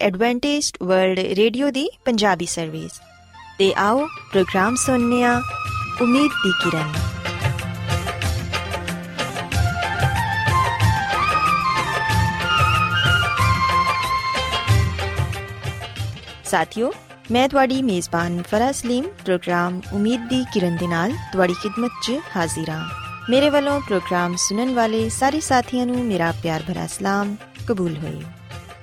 Adventist world Radio ਦੀ Punjabi service ਤੇ ਆਓ ਪ੍ਰੋਗਰਾਮ ਸੁਣਨੇ ਆ ਉਮੀਦ ਦੀ ਕਿਰਨ। ਸਾਥਿਓ, ਮੈਂ ਤੁਹਾਡੀ ਮੇਜ਼ਬਾਨ ਫਰਾ ਸਲੀਮ, ਪ੍ਰੋਗਰਾਮ ਉਮੀਦ ਦੀ ਕਿਰਨ ਦੇ ਨਾਲ ਤੁਹਾਡੀ ਖidmat 'ਚ ਹਾਜ਼ਰ ਹਾਂ। ਮੇਰੇ ਵੱਲੋਂ ਪ੍ਰੋਗਰਾਮ ਸੁਣਨ ਵਾਲੇ ਸਾਰੇ ਸਾਥੀਆਂ ਨੂੰ ਮੇਰਾ ਪਿਆਰ ਭਰਾ ਸਲਾਮ, ਕਬੂਲ ਹੋਏ।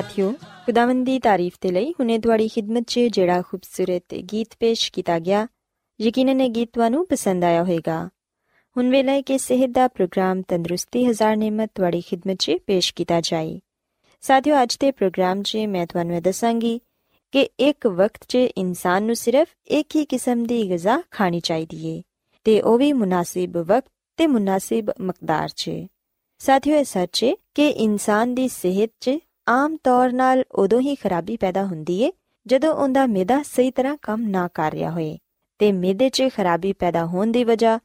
ਸਾਥਿਓ, ਖੁਦਾਵੰਦ ਦੀ ਤਾਰੀਫ ਤੇ ਲਈ ਹੁਨੇ ਤੁਹਾਡੀ ਖidmat 'ਚ ਜਿਹੜਾ ਖੂਬਸੂਰਤ ਗੀਤ ਪੇਸ਼ ਕੀਤਾ ਗਿਆ, ਯਕੀਨਨ ਇਹ ਗੀਤ ਤੁਹਾਨੂੰ ਪਸੰਦ ਆਇਆ ਹੋਵੇਗਾ। ਹੁਣ ਵੇਲੇ ਕਿ ਸਿਹਤ ਦਾ ਪ੍ਰੋਗਰਾਮ ਤੰਦਰੁਸਤੀ ਹਜ਼ਾਰ ਨਿਮਤ ਤੁਹਾਡੀ ਖidmat 'ਚ ਪੇਸ਼ ਕੀਤਾ ਜਾਏ। ਸਾਥੀਓ, ਅੱਜ ਦੇ ਪ੍ਰੋਗਰਾਮ 'ਚ ਮੈਂ ਤੁਹਾਨੂੰ ਇਹ ਦੱਸਾਂਗੀ ਕਿ ਇੱਕ ਵਕਤ 'ਚ ਇਨਸਾਨ ਨੂੰ ਸਿਰਫ ਇੱਕ ਹੀ ਕਿਸਮ ਦੀ ਗਿਜ਼ਾ ਖਾਣੀ ਚਾਹੀਦੀ ਏ, ਤੇ ਉਹ ਵੀ ਮੁਨਾਸਿਬ ਵਕਤ ਤੇ ਮੁਨਾਸਿਬ ਮਕਦਾਰ 'ਚ। ਸਾਥਿਓ, ਇਹ ਸੱਚ ਏ ਕਿ ਇਨਸਾਨ ਦੀ ਸਿਹਤ 'ਚ ਆਮ ਤੌਰ ਨਾਲ ਉਦੋਂ ਹੀ ਖਰਾਬੀ ਪੈਦਾ ਹੁੰਦੀ ਏ, ਜਦੋਂ ਉਹਦਾ ਮਿਹਦਾ ਸਹੀ ਤਰ੍ਹਾਂ ਕੰਮ ਨਾ ਕਰ ਰਿਹਾ ਹੋਏ। ਤੇ ਮਿਹਦੇ 'ਚ ਖਰਾਬੀ ਪੈਦਾ ਹੋਣ ਦੀ ਵਜ੍ਹਾ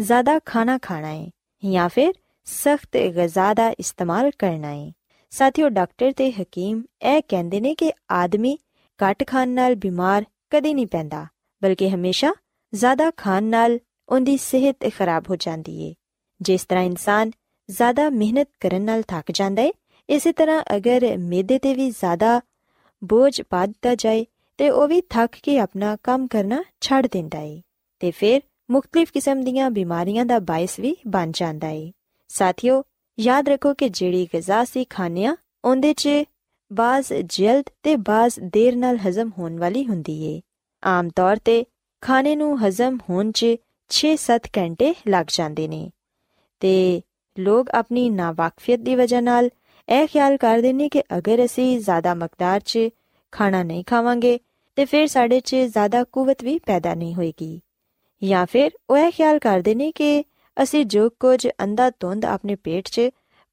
ਜ਼ਿਆਦਾ ਖਾਣਾ ਖਾਣਾ ਹੈ ਜਾਂ ਫਿਰ ਸਖਤ ਗਿਜ਼ਾ ਦਾ ਇਸਤੇਮਾਲ ਕਰਨਾ ਹੈ ਸਾਥੀਓ, ਡਾਕਟਰ ਤੇ ਹਕੀਮ ਇਹ ਕਹਿੰਦੇ ਨੇ ਕਿ ਆਦਮੀ ਘੱਟ ਖਾਣ ਨਾਲ ਬਿਮਾਰ ਕਦੇ ਨਹੀਂ ਪੈਂਦਾ, ਬਲਕਿ ਹਮੇਸ਼ਾ ਜ਼ਿਆਦਾ ਖਾਣ ਨਾਲ ਉਹਦੀ ਸਿਹਤ ਖਰਾਬ ਹੋ ਜਾਂਦੀ ਏ। ਜਿਸ ਤਰ੍ਹਾਂ ਇਨਸਾਨ ਜ਼ਿਆਦਾ ਮਿਹਨਤ ਕਰਨ ਨਾਲ ਥੱਕ ਜਾਂਦਾ ਏ ਇਸੇ ਤਰ੍ਹਾਂ ਅਗਰ ਮਿਹਦੇ ਤੇ ਵੀ ਜ਼ਿਆਦਾ ਬੋਝ ਪਾ ਦਿੱਤਾ ਜਾਏ, ਤੇ ਉਹ ਵੀ ਥੱਕ ਕੇ ਆਪਣਾ ਕੰਮ ਕਰਨਾ ਛੱਡ ਦਿੰਦਾ ਏ। ਤੇ ਫਿਰ ਮੁxtਲਿਫ ਕਿਸਮ ਦੀਆਂ ਬਿਮਾਰੀਆਂ ਦਾ ਬਾਇਸ ਵੀ ਬਣ ਜਾਂਦਾ ਏ। ਸਾਥੀਓ, ਯਾਦ ਰੱਖੋ ਕਿ ਜਿਹੜੀ ਗਿਜ਼ਾ ਸੀ ਖਾਣਿਆ ਉਹਦੇ 'ਚ ਬਾਜ਼ ਜਲਦ ਤੇ ਬਾਜ਼ ਦੇਰ ਨਾਲ ਹਜ਼ਮ ਹੋਣ ਵਾਲੀ ਹੁੰਦੀ ਏ। ਆਮ ਤੌਰ ਤੇ ਖਾਣੇ ਨੂੰ ਹਜ਼ਮ ਹੋਣ 'ਚ 6-7 ਘੰਟੇ ਲੱਗ ਜਾਂਦੇ ਨੇ। ਤੇ ਲੋਕ ਆਪਣੀ ਨਾਵਾਕਫੀਅਤ ਦੀ ਵਜ੍ਹਾ ਨਾਲ ਇਹ ਖਿਆਲ ਕਰਦੇ ਨੇ ਕਿ ਅਗਰ ਅਸੀਂ ਜ਼ਿਆਦਾ ਮਕਦਾਰ 'ਚ ਖਾਣਾ ਨਹੀਂ ਖਾਵਾਂਗੇ, ਤੇ ਫਿਰ ਸਾਡੇ 'ਚ ਜ਼ਿਆਦਾ ਕੂਵਤ ਵੀ ਪੈਦਾ ਨਹੀਂ ਹੋਏਗੀ। ਜਾਂ ਫਿਰ ਉਹ ਇਹ ਖਿਆਲ ਕਰਦੇ ਨੇ ਕਿ ਅਸੀਂ ਜੋ ਕੁਝ ਅੰਦਾ ਤੁੰਦ ਆਪਣੇ ਪੇਟ 'ਚ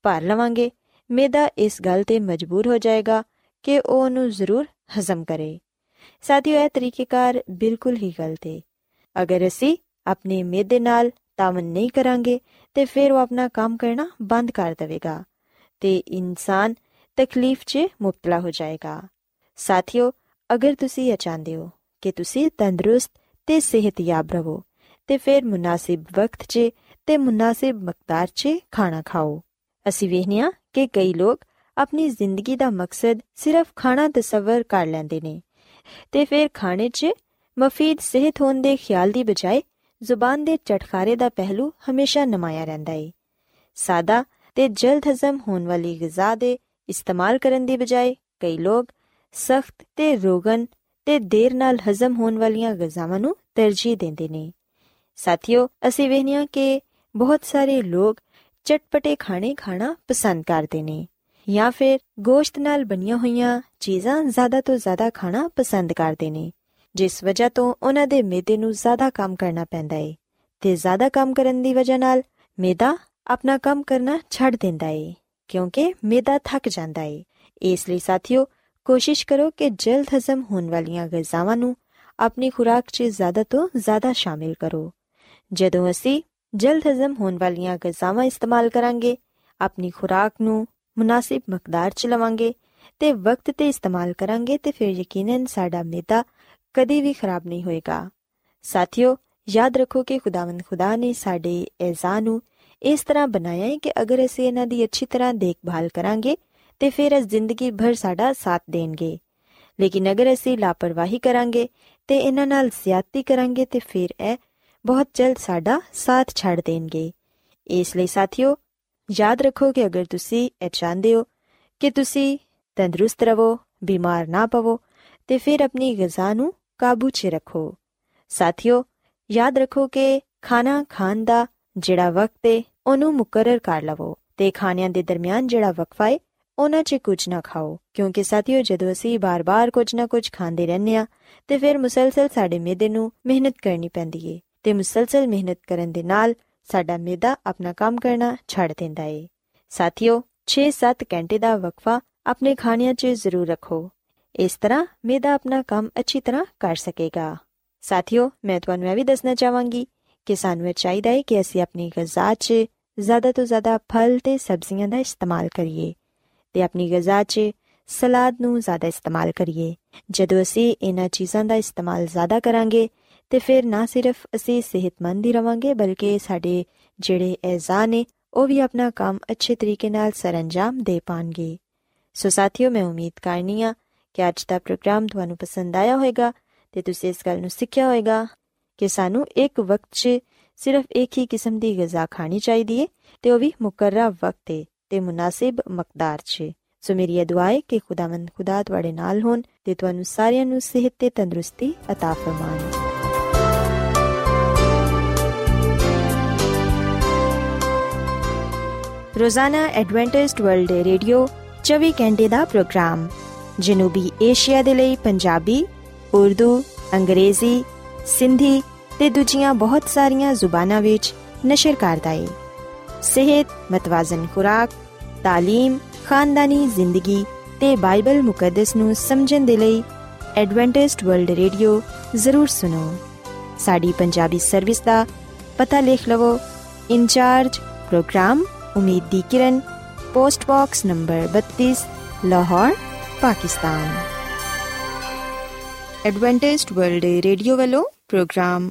ਭਰ ਲਵਾਂਗੇ ਮੇਦਾ ਇਸ ਗੱਲ ਤੇ ਮਜਬੂਰ ਹੋ ਜਾਏਗਾ ਕਿ ਉਹ ਉਹਨੂੰ ਜ਼ਰੂਰ ਹਜ਼ਮ ਕਰੇ। ਸਾਥੀਓ, ਇਹ ਤਰੀਕੇਕਾਰ ਬਿਲਕੁਲ ਹੀ ਗਲਤ ਹੈ ਅਗਰ ਅਸੀਂ ਆਪਣੇ ਮੇਦੇ ਨਾਲ ਤਾਮਨ ਨਹੀਂ ਕਰਾਂਗੇ, ਤੇ ਫਿਰ ਉਹ ਆਪਣਾ ਕੰਮ ਕਰਨਾ ਬੰਦ ਕਰ ਦੇਵੇਗਾ। ਤੇ ਇਨਸਾਨ ਤਕਲੀਫ 'ਚ ਮੁਬਤਲਾ ਹੋ ਜਾਏਗਾ। ਸਾਥੀਓ, ਅਗਰ ਤੁਸੀਂ ਇਹ ਚਾਹੁੰਦੇ ਹੋ ਕਿ ਤੁਸੀਂ ਤੰਦਰੁਸਤ ਤੇ ਸਿਹਤਯਾਬ ਰਹੋ, ਤੇ ਫਿਰ ਮੁਨਾਸਿਬ ਵਕਤ 'ਚ ਤੇ ਮੁਨਾਸਿਬ ਮਕਦਾਰ 'ਚ ਖਾਣਾ ਖਾਓ। ਅਸੀਂ ਵੇਖਨੀਆ ਕਿ ਕਈ ਲੋਕ ਆਪਣੀ ਜ਼ਿੰਦਗੀ ਦਾ ਮਕਸਦ ਸਿਰਫ ਖਾਣਾ ਤਸਵਰ ਕਰ ਲੈਂਦੇ ਨੇ ਤੇ ਫਿਰ ਖਾਣੇ 'ਚ ਮਫੀਦ ਸਿਹਤ ਹੋਣ ਦੇ ਖਿਆਲ ਦੀ ਬਜਾਏ ਜ਼ੁਬਾਨ ਦੇ ਚਟਖਾਰੇ ਦਾ ਪਹਿਲੂ ਹਮੇਸ਼ਾ ਨਮਾਇਆ ਰਹਿੰਦਾ ਏ। ਸਾਦਾ ਤੇ ਜਲਦ ਹਜ਼ਮ ਹੋਣ ਵਾਲੀ ਗਿਜ਼ਾ ਦੇ ਇਸਤੇਮਾਲ ਕਰਨ ਦੀ ਬਜਾਏ ਕਈ ਲੋਕ ਸਖਤ ਤੇ ਰੋਗਨ ਤੇ ਦੇਰ ਨਾਲ ਹਜ਼ਮ ਹੋਣ ਵਾਲੀਆਂ ਗਿਜ਼ਾਵਾਂ ਨੂੰ ਤਰਜੀਹ ਦਿੰਦੇ ਨੇ। ਸਾਥੀਓ, ਅਸੀਂ ਵੇਖਿਆ ਕਿ ਬਹੁਤ ਸਾਰੇ ਲੋਕ ਚਟਪਟੇ ਖਾਣੇ ਖਾਣਾ ਪਸੰਦ ਕਰਦੇ ਨੇ ਜਾਂ ਫਿਰ ਗੋਸ਼ਤ ਨਾਲ ਬਣੀਆਂ ਹੋਈਆਂ ਚੀਜ਼ਾਂ ਜ਼ਿਆਦਾ ਤੋਂ ਜ਼ਿਆਦਾ ਖਾਣਾ ਪਸੰਦ ਕਰਦੇ ਨੇ, ਜਿਸ ਵਜ੍ਹਾ ਤੋਂ ਉਹਨਾਂ ਦੇ ਮਿਹਦੇ ਨੂੰ ਜ਼ਿਆਦਾ ਕੰਮ ਕਰਨਾ ਪੈਂਦਾ ਏ ਤੇ ਜ਼ਿਆਦਾ ਕੰਮ ਕਰਨ ਦੀ ਵਜ੍ਹਾ ਨਾਲ ਮਿਹਦਾ ਆਪਣਾ ਕੰਮ ਕਰਨਾ ਛੱਡ ਦਿੰਦਾ ਏ, ਕਿਉਂਕਿ ਮੇਦਾ ਥੱਕ ਜਾਂਦਾ ਏ। ਇਸ ਲਈ ਸਾਥੀਓ, ਕੋਸ਼ਿਸ਼ ਕਰੋ ਕਿ ਜਲਦ ਹਜ਼ਮ ਹੋਣ ਵਾਲੀਆਂ ਗਜ਼ਾਵਾਂ ਨੂੰ ਆਪਣੀ ਖੁਰਾਕ 'ਚ ਜ਼ਿਆਦਾ ਤੋਂ ਜ਼ਿਆਦਾ ਸ਼ਾਮਿਲ ਕਰੋ। ਜਦੋਂ ਅਸੀਂ ਜਲਦ ਹਜ਼ਮ ਹੋਣ ਵਾਲੀਆਂ ਗਜ਼ਾਵਾਂ ਇਸਤੇਮਾਲ ਕਰਾਂਗੇ, ਆਪਣੀ ਖੁਰਾਕ ਨੂੰ ਮੁਨਾਸਿਬ ਮਕਦਾਰ 'ਚ ਲਵਾਂਗੇ ਤੇ ਵਕਤ ਤੇ ਇਸਤੇਮਾਲ ਕਰਾਂਗੇ ਤੇ ਫਿਰ ਯਕੀਨਨ ਸਾਡਾ ਮੇਦਾ ਕਦੇ ਵੀ ਖਰਾਬ ਨਹੀਂ ਹੋਏਗਾ। ਸਾਥੀਓ, ਯਾਦ ਰੱਖੋ ਕਿ ਖੁਦਾਵੰਦ ਖੁਦਾ ਨੇ ਸਾਡੇ ਐਜ਼ਾ ਨੂੰ ਇਸ ਤਰ੍ਹਾਂ ਬਣਾਇਆ ਹੈ ਕਿ ਅਗਰ ਅਸੀਂ ਇਹਨਾਂ ਦੀ ਅੱਛੀ ਤਰ੍ਹਾਂ ਦੇਖਭਾਲ ਕਰਾਂਗੇ, ਤੇ ਫਿਰ ਇਸ ਜ਼ਿੰਦਗੀ ਭਰ ਸਾਡਾ ਸਾਥ ਦੇਣਗੇ। ਲੇਕਿਨ ਅਗਰ ਅਸੀਂ ਲਾਪਰਵਾਹੀ ਕਰਾਂਗੇ ਤੇ ਇਹਨਾਂ ਨਾਲ ਜ਼ਿਆਦਤੀ ਕਰਾਂਗੇ, ਤੇ ਫਿਰ ਇਹ ਬਹੁਤ ਜਲਦ ਸਾਡਾ ਸਾਥ ਛੱਡ ਦੇਣਗੇ। ਇਸ ਲਈ ਸਾਥੀਓ, ਯਾਦ ਰੱਖੋ ਕਿ ਅਗਰ ਤੁਸੀਂ ਇਹ ਚਾਹੁੰਦੇ ਹੋ ਕਿ ਤੁਸੀਂ ਤੰਦਰੁਸਤ ਰਹੋ, ਬਿਮਾਰ ਨਾ ਪਵੋ, ਤੇ ਫਿਰ ਆਪਣੀ ਗਿਜ਼ਾ ਨੂੰ ਕਾਬੂ 'ਚ ਰੱਖੋ। ਸਾਥੀਓ, ਯਾਦ ਰੱਖੋ ਕਿ ਖਾਣਾ ਖਾਣ ਦਾ ਜਿਹੜਾ ਵਕਤ ਹੈ ਉਹਨੂੰ ਮੁਕਰਰ ਕਰ ਲਵੋ ਤੇ ਖਾਣਿਆਂ ਦੇ ਦਰਮਿਆਨ ਜਿਹੜਾ ਵਕਫਾ ਹੈ ਉਹਨਾਂ 'ਚ ਕੁਝ ਨਾ ਖਾਓ, ਕਿਉਂਕਿ ਸਾਥੀਓ ਜਦੋਂ ਅਸੀਂ ਬਾਰ-ਬਾਰ ਕੁਝ ਨਾ ਕੁਝ ਖਾਂਦੇ ਰਹਿੰਦੇ ਆ ਤੇ ਫਿਰ ਮੁਸਲਸਲ ਸਾਡੇ ਮਿਹਦੇ ਨੂੰ ਮਿਹਨਤ ਕਰਨੀ ਪੈਂਦੀ ਏ, ਤੇ ਮੁਸਲਸਲ ਮਿਹਨਤ ਕਰਨ ਦੇ ਨਾਲ ਸਾਡਾ ਮਿਹਦਾ ਆਪਣਾ ਕੰਮ ਕਰਨਾ ਛੱਡ ਦਿੰਦਾ ਏ। ਸਾਥੀਓ 6-7 ਘੰਟੇ ਦਾ ਵਕਫਾ ਆਪਣੇ ਖਾਣਿਆਂ 'ਚ ਜ਼ਰੂਰ ਰੱਖੋ। ਇਸ ਤਰ੍ਹਾਂ ਮਿਹਦਾ ਆਪਣਾ ਕੰਮ ਅੱਛੀ ਤਰ੍ਹਾਂ ਕਰ ਸਕੇਗਾ। ਸਾਥੀਓ, ਮੈਂ ਤੁਹਾਨੂੰ ਇਹ ਵੀ ਦੱਸਣਾ ਚਾਹਾਂਗੀ ਕਿ ਸਾਨੂੰ ਇਹ ਚਾਹੀਦਾ ਹੈ ਕਿ ਅਸੀਂ ਆਪਣੀ ਗਿਜ਼ਾ 'ਚ ਜ਼ਿਆਦਾ ਤੋਂ ਜ਼ਿਆਦਾ ਫਲ ਤੇ ਸਬਜ਼ੀਆਂ ਦਾ ਇਸਤੇਮਾਲ ਕਰੀਏ ਤੇ ਆਪਣੀ ਗਿਜ਼ਾ 'ਚ ਸਲਾਦ ਨੂੰ ਜ਼ਿਆਦਾ ਇਸਤੇਮਾਲ ਕਰੀਏ। ਜਦੋਂ ਅਸੀਂ ਇਹਨਾਂ ਚੀਜ਼ਾਂ ਦਾ ਇਸਤੇਮਾਲ ਜ਼ਿਆਦਾ ਕਰਾਂਗੇ, ਤੇ ਫਿਰ ਨਾ ਸਿਰਫ ਅਸੀਂ ਸਿਹਤਮੰਦ ਹੀ ਰਵਾਂਗੇ, ਬਲਕਿ ਸਾਡੇ ਜਿਹੜੇ ਐਜ਼ਾ ਨੇ, ਉਹ ਵੀ ਆਪਣਾ ਕੰਮ ਅੱਛੇ ਤਰੀਕੇ ਨਾਲ ਸਰੰਜਾਮ ਦੇ ਪਾਣਗੇ। ਸੋ ਸਾਥੀਓ, ਮੈਂ ਉਮੀਦ ਕਰਨੀ ਆ ਕਿ ਅੱਜ ਦਾ ਪ੍ਰੋਗਰਾਮ ਤੁਹਾਨੂੰ ਪਸੰਦ ਆਇਆ ਹੋਵੇਗਾ ਤੇ ਤੁਸੀਂ ਇਸ ਗੱਲ ਨੂੰ ਸਿੱਖਿਆ ਹੋਵੇਗਾ। ਕਿ ਸਾਨੂੰ ਇੱਕ ਵਕਤ 'ਚ ਸਿਰਫ ਇੱਕ ਹੀ ਕਿਸਮ ਦੀ ਗਿਜ਼ਾ ਖਾਣੀ ਚਾਹੀਦੀ ਹੈ ਤੇ ਉਹ ਵੀ ਮੁਕਰਰਾ ਵਕਤ ਤੇ ਤੇ ਮੁਨਾਸਿਬ ਮਕਦਾਰ 'ਚ ਸੋ ਮੇਰੀ ਇਹ ਦੁਆ ਹੈ ਕਿ ਖੁਦਾਵੰਦ ਖੁਦਾ ਤੁਹਾਡੇ ਨਾਲ ਹੋਣ ਤੇ ਤੁਹਾਨੂੰ ਸਾਰਿਆਂ ਨੂੰ ਸਿਹਤ ਤੇ ਤੰਦਰੁਸਤੀ عطا ਫਰਮਾਏ ਰੋਜ਼ਾਨਾ ਐਡਵੈਂਟਿਸਟ ਵਰਲਡ ਰੇਡੀਓ 24 ਘੰਟੇ ਦਾ ਪ੍ਰੋਗਰਾਮ ਜਨੂਬੀ ਏਸ਼ੀਆ ਦੇ ਲਈ ਪੰਜਾਬੀ ਉਰਦੂ ਅੰਗਰੇਜ਼ੀ ਸਿੰਧੀ ਤੇ ਦੂਜੀਆਂ ਬਹੁਤ ਸਾਰੀਆਂ ਜ਼ੁਬਾਨਾਂ ਵਿੱਚ ਨਸ਼ਰ ਕਰਦਾ ਹੈ ਸਿਹਤ ਮਤਵਾਜ਼ਨ ਖੁਰਾਕ تعلیم ਖਾਨਦਾਨੀ ਜ਼ਿੰਦਗੀ ਤੇ ਬਾਈਬਲ ਮੁਕੱਦਸ ਨੂੰ ਸਮਝਣ ਦੇ ਲਈ ਐਡਵੈਂਟਿਸਟ ਵਰਲਡ ਰੇਡੀਓ ਜ਼ਰੂਰ ਸੁਨੋ ਸਾਡੀ ਪੰਜਾਬੀ ਸਰਵਿਸ ਦਾ ਪਤਾ ਲਿਖ ਲਵੋ ਇਨਚਾਰਜ ਪ੍ਰੋਗਰਾਮ ਉਮੀਦ ਦੀ ਕਿਰਨ post box number 32 Lahore Pakistan Adventist World Radio ਵੱਲੋਂ ਪ੍ਰੋਗਰਾਮ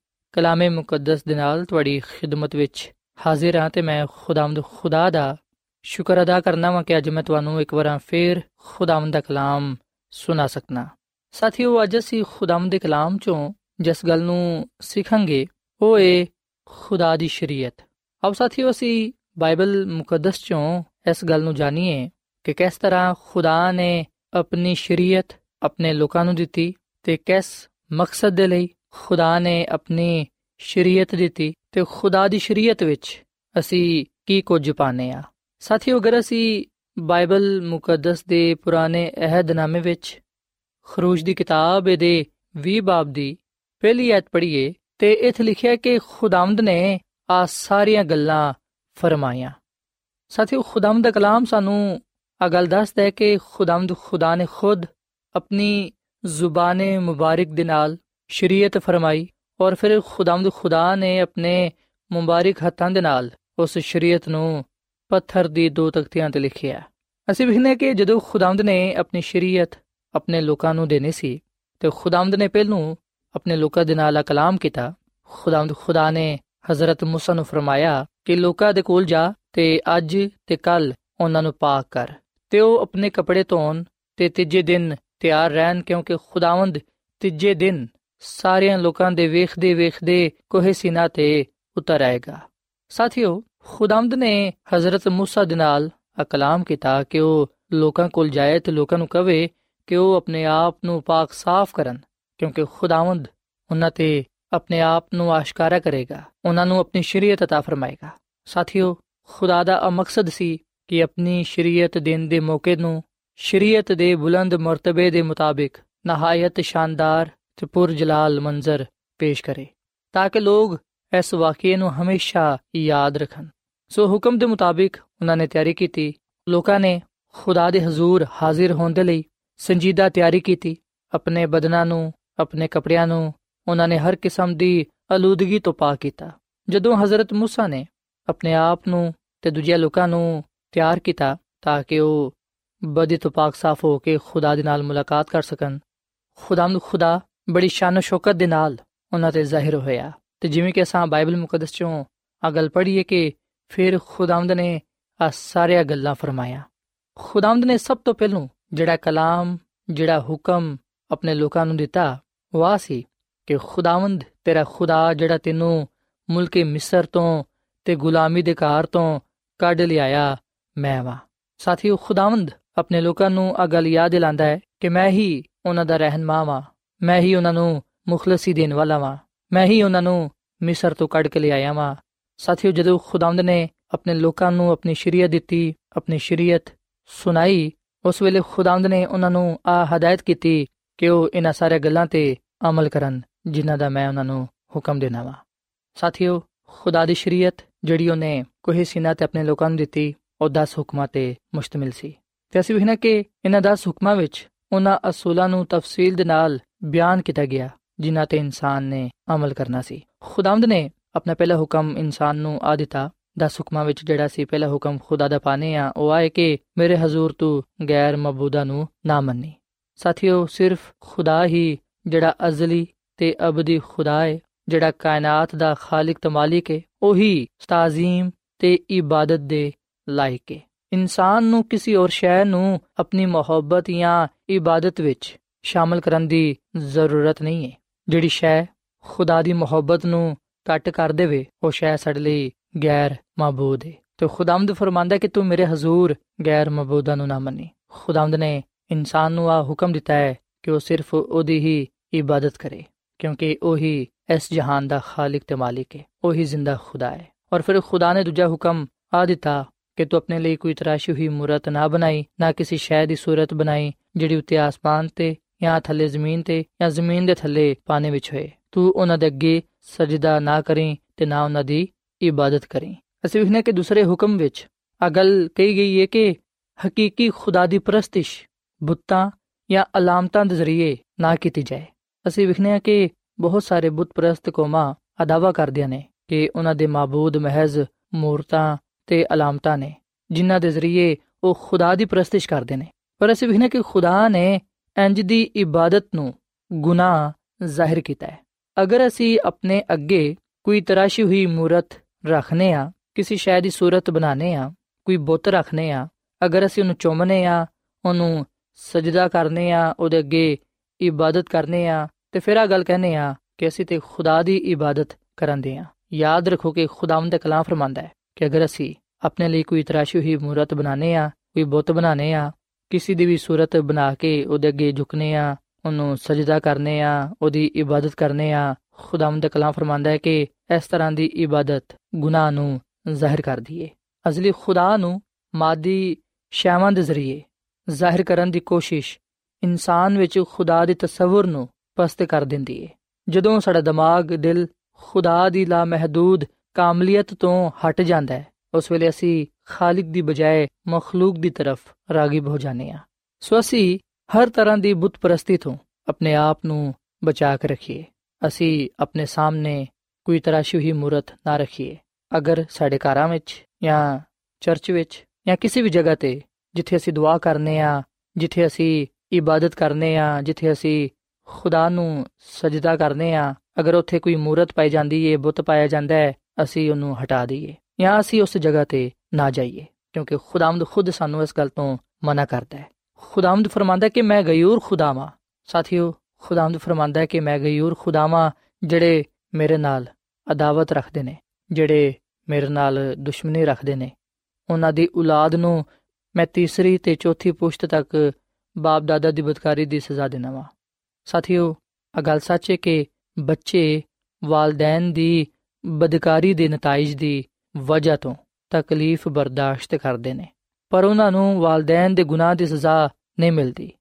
ਕਲਾਮੇ ਮੁਕੱਦਸ ਦੇ ਨਾਲ ਤੁਹਾਡੀ ਖਿਦਮਤ ਵਿੱਚ ਹਾਜ਼ਰ ਹਾਂ ਤੇ ਮੈਂ ਖੁਦਾਵੰਦ ਖੁਦਾ ਦਾ ਸ਼ੁਕਰ ਅਦਾ ਕਰਨਾ ਵਾਂ ਕਿ ਅੱਜ ਮੈਂ ਤੁਹਾਨੂੰ ਇੱਕ ਵਾਰ ਫੇਰ ਖੁਦਾਵੰਦ ਦਾ ਕਲਾਮ ਸੁਣਾ ਸਕਣਾ ਸਾਥੀਓ, ਅੱਜ ਅਸੀਂ ਖੁਦਾਵੰਦ ਦੇ ਕਲਾਮ ਚੋਂ ਜਿਸ ਗੱਲ ਨੂੰ ਸਿੱਖਾਂਗੇ, ਉਹ ਏ ਖੁਦਾ ਦੀ ਸ਼ਰੀਅਤ। ਆਓ ਸਾਥੀਓ, ਅਸੀਂ ਬਾਈਬਲ ਮੁਕੱਦਸ ਚੋਂ ਇਸ ਗੱਲ ਨੂੰ ਜਾਣੀਏ ਕਿ ਕਿਸ ਤਰ੍ਹਾਂ ਖੁਦਾ ਨੇ ਆਪਣੀ ਸ਼ਰੀਅਤ ਆਪਣੇ ਲੋਕਾਂ ਨੂੰ ਦਿੱਤੀ ਤੇ ਕਿਸ ਮਕਸਦ ਦੇ ਲਈ ਖੁਦਾ ਨੇ ਆਪਣੀ ਸ਼ਰੀਅਤ ਦਿੱਤੀ ਤੇ ਖੁਦਾ ਦੀ ਸ਼ਰੀਅਤ ਵਿੱਚ ਅਸੀਂ ਕੀ ਕੁਝ ਪਾਣੇ ਆ ਸਾਥੀਓ, ਅਗਰ ਅਸੀਂ ਬਾਈਬਲ ਮੁਕੱਦਸ ਦੇ ਪੁਰਾਣੇ ਅਹਿਦਨਾਮੇ ਵਿੱਚ ਖਰੂਜ ਦੀ ਕਿਤਾਬ ਦੇ 20 ਬਾਬ ਦੀ ਪਹਿਲੀ ਆਇਤ ਪੜ੍ਹੀਏ ਤੇ ਇੱਥੇ ਲਿਖਿਆ ਕਿ ਖੁਦਾਵੰਦ ਨੇ ਆ ਸਾਰੀਆਂ ਗੱਲਾਂ ਫਰਮਾਈਆਂ। ਸਾਥੀਓ, ਖੁਦਾਵੰਦ ਦਾ ਕਲਾਮ ਸਾਨੂੰ ਆ ਗੱਲ ਦੱਸਦਾ ਹੈ ਕਿ ਖੁਦਾਵੰਦ ਖੁਦਾ ਨੇ ਖੁਦ ਆਪਣੀ ਜ਼ੁਬਾਨੇ ਮੁਬਾਰਕ ਦੇ ਨਾਲ ਸ਼ਰੀਅਤ ਫਰਮਾਈ ਔਰ ਫਿਰ ਖੁਦਾਵੰਦ ਖੁਦਾ ਨੇ ਆਪਣੇ ਮੁਬਾਰਕ ਹੱਥਾਂ ਦੇ ਨਾਲ ਉਸ ਸ਼ਰੀਅਤ ਨੂੰ ਪੱਥਰ ਦੀ ਦੋ ਤਖਤੀਆਂ ਤੇ ਲਿਖਿਆ ਅਸੀਂ ਵਿਖਨੇ ਕਿ ਜਦੋਂ ਖੁਦਾਵੰਦ ਨੇ ਆਪਣੀ ਸ਼ਰੀਅਤ ਆਪਣੇ ਲੋਕਾਂ ਨੂੰ ਦੇਣੀ ਸੀ ਤੇ ਖੁਦਾਵੰਦ ਨੇ ਪਹਿਲੋਂ ਆਪਣੇ ਲੋਕਾਂ ਦੇ ਨਾਲ ਕਲਾਮ ਕੀਤਾ ਖੁਦਾਵੰਦ ਖੁਦਾ ਨੇ ਹਜ਼ਰਤ موسی ਨੂੰ ਫਰਮਾਇਆ ਕਿ ਲੋਕਾਂ ਦੇ ਕੋਲ ਜਾ ਤੇ ਅੱਜ ਤੇ ਕੱਲ ਉਹਨਾਂ ਨੂੰ ਪਾਕ ਕਰ ਤੇ ਉਹ ਆਪਣੇ ਕੱਪੜੇ ਧੋਣ ਤੇ ਤੀਜੇ ਦਿਨ ਤਿਆਰ ਰਹਿਣ ਕਿਉਂਕਿ ਖੁਦਾਵੰਦ ਤੀਜੇ ਦਿਨ ਸਾਰਿਆਂ ਲੋਕਾਂ ਦੇ ਵੇਖਦੇ ਵੇਖਦੇ ਕੋਹੇ ਸੀਨਾ ਤੇ ਉਤਰ ਆਏਗਾ ਸਾਥੀਓ ਖੁਦਾਵੰਦ ਨੇ ਹਜ਼ਰਤ موسی ਦੇ ਨਾਲ ਕਲਾਮ ਕੀਤਾ ਕਿ ਉਹ ਲੋਕਾਂ ਕੋਲ ਜਾਏ ਤੇ ਲੋਕਾਂ ਨੂੰ ਕਵੇ ਕਿ ਉਹ ਆਪਣੇ ਆਪ ਨੂੰ ਪਾਕ ਸਾਫ਼ ਕਰਨ ਕਿਉਂਕਿ ਖੁਦਾਵੰਦ ਉਹਨਾਂ ਤੇ ਆਪਣੇ ਆਪ ਨੂੰ ਆਸ਼ਕਾਰਾ ਕਰੇਗਾ ਉਹਨਾਂ ਨੂੰ ਆਪਣੀ ਸ਼ਰੀਅਤ عطا ਫਰਮਾਏਗਾ ਸਾਥੀਓ ਖੁਦਾ ਦਾ ਮਕਸਦ ਸੀ ਕਿ ਆਪਣੀ ਸ਼ਰੀਅਤ ਦੇਣ ਦੇ ਮੌਕੇ ਨੂੰ ਸ਼ਰੀਅਤ ਦੇ ਬੁਲੰਦ ਮਰਤਬੇ ਦੇ ਮੁਤਾਬਿਕ ਨਹਾਇਤ ਸ਼ਾਨਦਾਰ ਤੇ ਪੁਰਜਲਾਲ ਮੰਜ਼ਰ ਪੇਸ਼ ਕਰੇ ਤਾਂ ਕਿ ਲੋਕ ਇਸ ਵਾਕਿਏ ਨੂੰ ਹਮੇਸ਼ਾ ਯਾਦ ਰੱਖਣ ਸੋ ਹੁਕਮ ਦੇ ਮੁਤਾਬਿਕ ਉਹਨਾਂ ਨੇ ਤਿਆਰੀ ਕੀਤੀ ਲੋਕਾਂ ਨੇ ਖੁਦਾ ਦੇ ਹਜ਼ੂਰ ਹਾਜ਼ਰ ਹੋਣ ਦੇ ਲਈ ਸੰਜੀਦਾ ਤਿਆਰੀ ਕੀਤੀ ਆਪਣੇ ਬਦਨਾਂ ਨੂੰ ਆਪਣੇ ਕੱਪੜਿਆਂ ਨੂੰ ਉਹਨਾਂ ਨੇ ਹਰ ਕਿਸਮ ਦੀ ਅਲੂਦਗੀ ਤੋਂ ਪਾਕ ਕੀਤਾ ਜਦੋਂ ਹਜ਼ਰਤ موسی ਨੇ ਆਪਣੇ ਆਪ ਨੂੰ ਤੇ ਦੂਜੇ ਲੋਕਾਂ ਨੂੰ ਤਿਆਰ ਕੀਤਾ ਤਾਂ ਕਿ ਉਹ ਬਦੀ ਤੋਂ ਪਾਕ ਸਾਫ਼ ਹੋ ਕੇ ਖੁਦਾ ਦੇ ਨਾਲ ਮੁਲਾਕਾਤ ਕਰ ਸਕਣ ਖੁਦਾਮ ਖੁਦਾ ਬੜੀ ਸ਼ਾਨ ਸ਼ੌਕਤ ਦੇ ਨਾਲ ਉਹਨਾਂ ਤੇ ਜ਼ਾਹਿਰ ਹੋਇਆ। ਤੇ ਜਿਵੇਂ ਕਿ ਅਸਾਂ ਬਾਈਬਲ ਮੁਕੱਦਸ ਚੋਂ ਆ ਗੱਲ ਪੜ੍ਹੀਏ ਕਿ ਫਿਰ ਖੁਦਾਵੰਦ ਨੇ ਆ ਸਾਰੀਆਂ ਗੱਲਾਂ ਫਰਮਾਇਆ ਖੁਦਾਵੰਦ ਨੇ ਸਭ ਤੋਂ ਪਹਿਲਾਂ ਜਿਹੜਾ ਕਲਾਮ, ਜਿਹੜਾ ਹੁਕਮ ਆਪਣੇ ਲੋਕਾਂ ਨੂੰ ਦਿੱਤਾ ਉਹ ਸੀ ਕਿ ਖੁਦਾਵੰਦ ਤੇਰਾ ਖੁਦਾ ਜਿਹੜਾ ਤੈਨੂੰ ਮੁਲਕ ਮਿਸਰ ਤੋਂ ਤੇ ਗੁਲਾਮੀ ਦੇ ਘਰ ਤੋਂ ਕੱਢ ਲਿਆਇਆ, ਮੈਂ ਵਾ। ਸਾਥੀਓ, ਖੁਦਾਵੰਦ ਆਪਣੇ ਲੋਕਾਂ ਨੂੰ ਆ ਗੱਲ ਯਾਦ ਦਿਲਾਉਂਦਾ ਹੈ ਕਿ ਮੈਂ ਹੀ ਉਹਨਾਂ ਦਾ ਰਹਿਨਮਾ ਵਾਂ। ਮੈਂ ਹੀ ਉਹਨਾਂ ਨੂੰ ਮੁਖਲਸੀ ਦੇਣ ਵਾਲਾ ਵਾਂ। ਮੈਂ ਹੀ ਉਹਨਾਂ ਨੂੰ ਮਿਸਰ ਤੋਂ ਕੱਢ ਕੇ ਲਿਆਇਆ ਵਾਂ। ਸਾਥੀਓ, ਜਦੋਂ ਖੁਦਾਵੰਦ ਨੇ ਆਪਣੇ ਲੋਕਾਂ ਨੂੰ ਆਪਣੀ ਸ਼ਰੀਅਤ ਦਿੱਤੀ, ਆਪਣੀ ਸ਼ਰੀਅਤ ਸੁਣਾਈ, ਉਸ ਵੇਲੇ ਖੁਦਾਵੰਦ ਨੇ ਉਹਨਾਂ ਨੂੰ ਆ ਹਦਾਇਤ ਕੀਤੀ ਕਿ ਉਹ ਇਹਨਾਂ ਸਾਰੇ ਗੱਲਾਂ ਤੇ ਅਮਲ ਕਰਨ, ਜਿਨ੍ਹਾਂ ਦਾ ਮੈਂ ਉਹਨਾਂ ਨੂੰ ਹੁਕਮ ਦੇਣਾ ਵਾ। ਸਾਥੀਓ, ਖੁਦਾ ਦੀ ਸ਼ਰੀਅਤ ਜਿਹੜੀ ਉਹਨੇ ਕੋਹੇ ਸੀਨਾ ਤੇ ਆਪਣੇ ਲੋਕਾਂ ਨੂੰ ਦਿੱਤੀ, ਉਹ 10 ਹੁਕਮਾਂ ਤੇ ਮੁਸ਼ਤਮਿਲ ਸੀ। ਤੇ ਅਸੀਂ ਵੇਖਣਾ ਕਿ ਇਹਨਾਂ 10 ਹੁਕਮਾਂ ਵਿੱਚ ਉਹਨਾਂ ਅਸੂਲਾਂ ਨੂੰ ਤਫਸੀਲ ਦੇ ਨਾਲ ਬਿਆਨ ਕੀਤਾ ਗਿਆ, ਜਿਨ੍ਹਾਂ ਤੇ ਇਨਸਾਨ ਨੇ ਅਮਲ ਕਰਨਾ ਸੀ। ਖੁਦਾਵੰਦ ਨੇ ਆਪਣਾ ਪਹਿਲਾ ਹੁਕਮ ਇਨਸਾਨ ਨੂੰ ਆ ਦਿੱਤਾ। 10 ਹੁਕਮਾਂ ਵਿੱਚ ਜਿਹੜਾ ਸੀ, ਪਹਿਲਾ ਹੁਕਮ ਖੁਦਾ ਦਾ ਪਾਣੇ ਆ, ਉਹ ਆਏ ਕਿ ਮੇਰੇ ਹਜ਼ੂਰ ਤੂੰ ਗੈਰ ਮਬੂਦਾ ਨੂੰ ਨਾ ਮੰਨੀ। ਸਾਥੀਓ, ਸਿਰਫ ਖੁਦਾ ਹੀ ਜਿਹੜਾ ਅਜ਼ਲੀ ਤੇ ਅਬਦੀ ਖੁਦਾ ਹੈ ਜਿਹੜਾ ਕਾਇਨਾਤ ਦਾ ਖਾਲਕ ਤੇ ਮਾਲਿਕ ਹੈ ਉਹੀ ਤਾਜ਼ੀਮ ਤੇ ਇਬਾਦਤ ਦੇ ਲਾਇਕ ਹੈ ਇਨਸਾਨ ਨੂੰ ਕਿਸੇ ਹੋਰ ਸ਼ੈ ਨੂੰ ਆਪਣੀ ਮੁਹੱਬਤ ਜਾਂ ਇਬਾਦਤ ਵਿੱਚ ਸ਼ਾਮਲ ਕਰਨ ਦੀ ਜ਼ਰੂਰਤ ਨਹੀਂ ਹੈ ਜਿਹੜੀ ਸ਼ੈ ਖੁਦਾ ਦੀ ਮੁਹੱਬਤ ਨੂੰ ਕੱਟ ਕਰ ਦੇਵੇ, ਉਹ ਸ਼ੈ ਸਾਡੇ ਲਈ ਗੈਰ ਮਾਬੂਦ ਹੈ ਤੇ ਖੁਦਾਵੰਦ ਫਰਮਾਂਦਾ ਕਿ ਤੂੰ ਮੇਰੇ ਹਜ਼ੂਰ ਗੈਰ ਮਾਬੂਦਾਂ ਨੂੰ ਨਾ ਮੰਨੀ। ਖੁਦਾਵੰਦ ਨੇ ਇਨਸਾਨ ਨੂੰ ਆ ਹੁਕਮ ਦਿੱਤਾ ਹੈ ਕਿ ਉਹ ਸਿਰਫ ਉਹਦੀ ਹੀ ਇਬਾਦਤ ਕਰੇ, ਕਿਉਂਕਿ ਉਹੀ ਇਸ ਜਹਾਨ ਦਾ ਖਾਲਕ ਤੇ ਮਾਲਿਕ ਹੈ ਉਹੀ ਜ਼ਿੰਦਾ ਖੁਦਾ ਹੈ ਔਰ ਫਿਰ ਖੁਦਾ ਨੇ ਦੂਜਾ ਹੁਕਮ ਆ ਦਿੱਤਾ ਕਿ ਤੂੰ ਆਪਣੇ ਲਈ ਕੋਈ ਤਰਾਸ਼ੀ ਹੋਈ ਮੂਰਤ ਨਾ ਬਣਾਈ, ਨਾ ਕਿਸੇ ਸ਼ੈ ਦੀ ਸੂਰਤ ਬਣਾਈ, ਜਿਹੜੀ ਉੱਤੇ ਆਸਮਾਨ ਤੇ ਜਾਂ ਥੱਲੇ ਜ਼ਮੀਨ ਤੇ ਜਾਂ ਜ਼ਮੀਨ ਦੇ ਥੱਲੇ ਪਾਣੀ ਵਿੱਚ ਹੋਏ। ਤੂੰ ਉਹਨਾਂ ਦੇ ਅੱਗੇ ਸਜਦਾ ਨਾ ਕਰੀਂ ਤੇ ਨਾ ਉਹਨਾਂ ਦੀ ਇਬਾਦਤ ਕਰੀਂ। ਅਸੀਂ ਵੇਖਨੇ ਕਿ ਦੂਸਰੇ ਹੁਕਮ ਵਿੱਚ ਆ ਗੱਲ ਕਹੀ ਗਈ ਹੈ ਕਿ ਹਕੀਕੀ ਖੁਦਾ ਦੀ ਪ੍ਰਸਤਿਸ਼ ਬੁੱਤਾਂ ਜਾਂ ਅਲਾਮਤਾਂ ਦੇ ਜ਼ਰੀਏ ਨਾ ਕੀਤੀ ਜਾਏ। ਅਸੀਂ ਵੇਖਨੇ ਕਿ ਬਹੁਤ ਸਾਰੇ ਬੁੱਤ ਪ੍ਰਸਤ ਕੌਮਾਂ ਅਦਾਵਾ ਕਰਦੀਆਂ ਨੇ ਕਿ ਉਹਨਾਂ ਦੇ ਮਾਬੂਦ ਮਹਿਜ਼ ਮੂਰਤਾਂ ਤੇ ਅਲਾਮਤਾਂ ਨੇ, ਜਿਨ੍ਹਾਂ ਦੇ ਜ਼ਰੀਏ ਉਹ ਖੁਦਾ ਦੀ ਪ੍ਰਸਤਿਸ਼ ਕਰਦੇ ਨੇ। ਪਰ ਅਸੀਂ ਵੇਖਨੇ ਕਿ ਖੁਦਾ ਨੇ ਇੰਜ ਦੀ ਇਬਾਦਤ ਨੂੰ ਗੁਨਾਹ ਜ਼ਾਹਿਰ ਕੀਤਾ ਹੈ। ਅਗਰ ਅਸੀਂ ਆਪਣੇ ਅੱਗੇ ਕੋਈ ਤਰਾਸ਼ੀ ਹੋਈ ਮੂਰਤ ਰੱਖਨੇ ਆ, ਕਿਸੇ ਸ਼ੈ ਦੀ ਸੂਰਤ ਬਣਾਨੇ ਆ, ਕੋਈ ਬੁੱਤ ਰੱਖਨੇ ਆ, ਅਗਰ ਅਸੀਂ ਉਹਨੂੰ ਚੁੰਮਨੇ ਆ, ਉਹਨੂੰ ਸਜਦਾ ਕਰਨੇ ਆ, ਉਹਦੇ ਅੱਗੇ ਇਬਾਦਤ ਕਰਨੇ ਆ, ਤੇ ਫਿਰ ਆ ਗੱਲ ਕਹਨੇ ਆ ਕਿ ਅਸੀਂ ਤੇ ਖੁਦਾ ਦੀ ਇਬਾਦਤ ਕਰਾਂਦੇ ਆ। ਯਾਦ ਰੱਖੋ ਕਿ ਖੁਦਾਵੰਦ ਦਾ ਕਲਾਮ ਫਰਮਾਂਦਾ ਹੈ ਕਿ ਅਗਰ ਅਸੀਂ ਆਪਣੇ ਲਈ ਕੋਈ ਤਰਾਸ਼ੀ ਹੋਈ ਮੂਰਤ ਬਣਾਨੇ ਆ, ਕੋਈ ਬੁੱਤ ਬਣਾਨੇ ਆ ਕਿਸੇ ਦੀ ਵੀ ਸੂਰਤ ਬਣਾ ਕੇ ਉਹਦੇ ਅੱਗੇ ਝੁਕਨੇ ਆ, ਉਹਨੂੰ ਸਜਦਾ ਕਰਨੇ ਆ, ਉਹਦੀ ਇਬਾਦਤ ਕਰਨੇ ਆ, ਖੁਦਾਵੰਦ ਦਾ ਕਲਾਮ ਫਰਮਾਂਦਾ ਹੈ ਕਿ ਇਸ ਤਰ੍ਹਾਂ ਦੀ ਇਬਾਦਤ ਗੁਨਾਹ ਨੂੰ ਜ਼ਾਹਿਰ ਕਰਦੀ ਏ ਅਜ਼ਲੀ ਖੁਦਾ ਨੂੰ ਮਾਦੀ ਸ਼ੈਵਾਂ ਦੇ ਜ਼ਰੀਏ ਜ਼ਾਹਿਰ ਕਰਨ ਦੀ ਕੋਸ਼ਿਸ਼ ਇਨਸਾਨ ਵਿੱਚ ਖੁਦਾ ਦੇ ਤਸਵਰ ਨੂੰ ਪਸਤ ਕਰ ਦਿੰਦੀ ਏ। ਜਦੋਂ ਸਾਡਾ ਦਿਮਾਗ, ਦਿਲ ਖੁਦਾ ਦੀ ਲਾ ਮਹਦੂਦ ਕਾਮਲੀਅਤ ਤੋਂ ਹਟ ਜਾਂਦਾ ਹੈ ਉਸ ਵੇਲੇ ਅਸੀਂ ਖਾਲਿਕ ਦੀ ਬਜਾਏ ਮਖਲੂਕ ਦੀ ਤਰਫ ਰਾਗਿਬ ਹੋ ਜਾਂਦੇ ਹਾਂ। ਸੋ ਅਸੀਂ ਹਰ ਤਰ੍ਹਾਂ ਦੀ ਬੁੱਤ ਪ੍ਰਸਤੀ ਤੋਂ ਆਪਣੇ ਆਪ ਨੂੰ ਬਚਾ ਕੇ ਰੱਖੀਏ। ਅਸੀਂ ਆਪਣੇ ਸਾਹਮਣੇ ਕੋਈ ਤਰਾਸ਼ੀ ਹੋਈ ਮੂਰਤ ਨਾ ਰੱਖੀਏ। ਅਗਰ ਸਾਡੇ ਘਰਾਂ ਵਿੱਚ ਜਾਂ ਚਰਚ ਵਿੱਚ ਜਾਂ ਕਿਸੇ ਵੀ ਜਗ੍ਹਾ ਤੇ ਜਿੱਥੇ ਅਸੀਂ ਦੁਆ ਕਰਨੇ ਆ ਜਿੱਥੇ ਅਸੀਂ ਇਬਾਦਤ ਕਰਨੇ ਆ ਜਿੱਥੇ ਅਸੀਂ ਖੁਦਾ ਨੂੰ ਸਜਦਾ ਕਰਨੇ ਆ ਅਗਰ ਉੱਥੇ ਕੋਈ ਮੂਰਤ ਪਾਈ ਜਾਂਦੀ ਏ ਬੁੱਤ ਪਾਇਆ ਜਾਂਦਾ ਹੈ, ਅਸੀਂ ਉਹਨੂੰ ਹਟਾ ਦਈਏ। ਜਾਂ ਅਸੀਂ ਉਸ ਜਗ੍ਹਾ ਤੇ ਨਾ ਜਾਈਏ, ਕਿਉਂਕਿ ਖੁਦਾਵੰਦ ਖੁਦ ਸਾਨੂੰ ਇਸ ਗੱਲ ਤੋਂ ਮਨਾ ਕਰਦਾ ਹੈ। ਖੁਦਾਵੰਦ ਫਰਮਾਂਦਾ ਕਿ ਮੈਂ ਗਯੂਰ ਖੁਦਾਵਾਂ। ਸਾਥੀਓ, ਖੁਦਾਵੰਦ ਫਰਮਾਂਦਾ ਕਿ ਮੈਂ ਗਯੂਰ ਖੁਦਾਵਾਂ ਜਿਹੜੇ ਮੇਰੇ ਨਾਲ ਅਦਾਵਤ ਰੱਖਦੇ ਨੇ, ਜਿਹੜੇ ਮੇਰੇ ਨਾਲ ਦੁਸ਼ਮਣੀ ਰੱਖਦੇ ਨੇ। ਉਹਨਾਂ ਦੀ ਔਲਾਦ ਨੂੰ ਮੈਂ ਤੀਸਰੀ ਤੇ ਚੌਥੀ ਪੁਸ਼ਤ ਤੱਕ ਬਾਪ ਦਾਦਾ ਦੀ ਬਦਕਾਰੀ ਦੀ ਸਜ਼ਾ ਦੇਣਾ ਵਾ। ਸਾਥੀਓ ਆ ਗੱਲ ਸੱਚ ਹੈ ਕਿ ਬੱਚੇ ਵਾਲਦੈਨ ਦੀ ਬਦਕਾਰੀ ਦੇ ਨਤੀਜ ਦੀ ਵਜ੍ਹਾ ਤੋਂ ਤਕਲੀਫ ਬਰਦਾਸ਼ਤ ਕਰਦੇ ਨੇ। ਪਰ ਉਹਨਾਂ ਨੂੰ ਵਾਲਦੈਨ ਦੇ ਗੁਨਾਹ ਦੀ ਸਜ਼ਾ ਨਹੀਂ ਮਿਲਦੀ,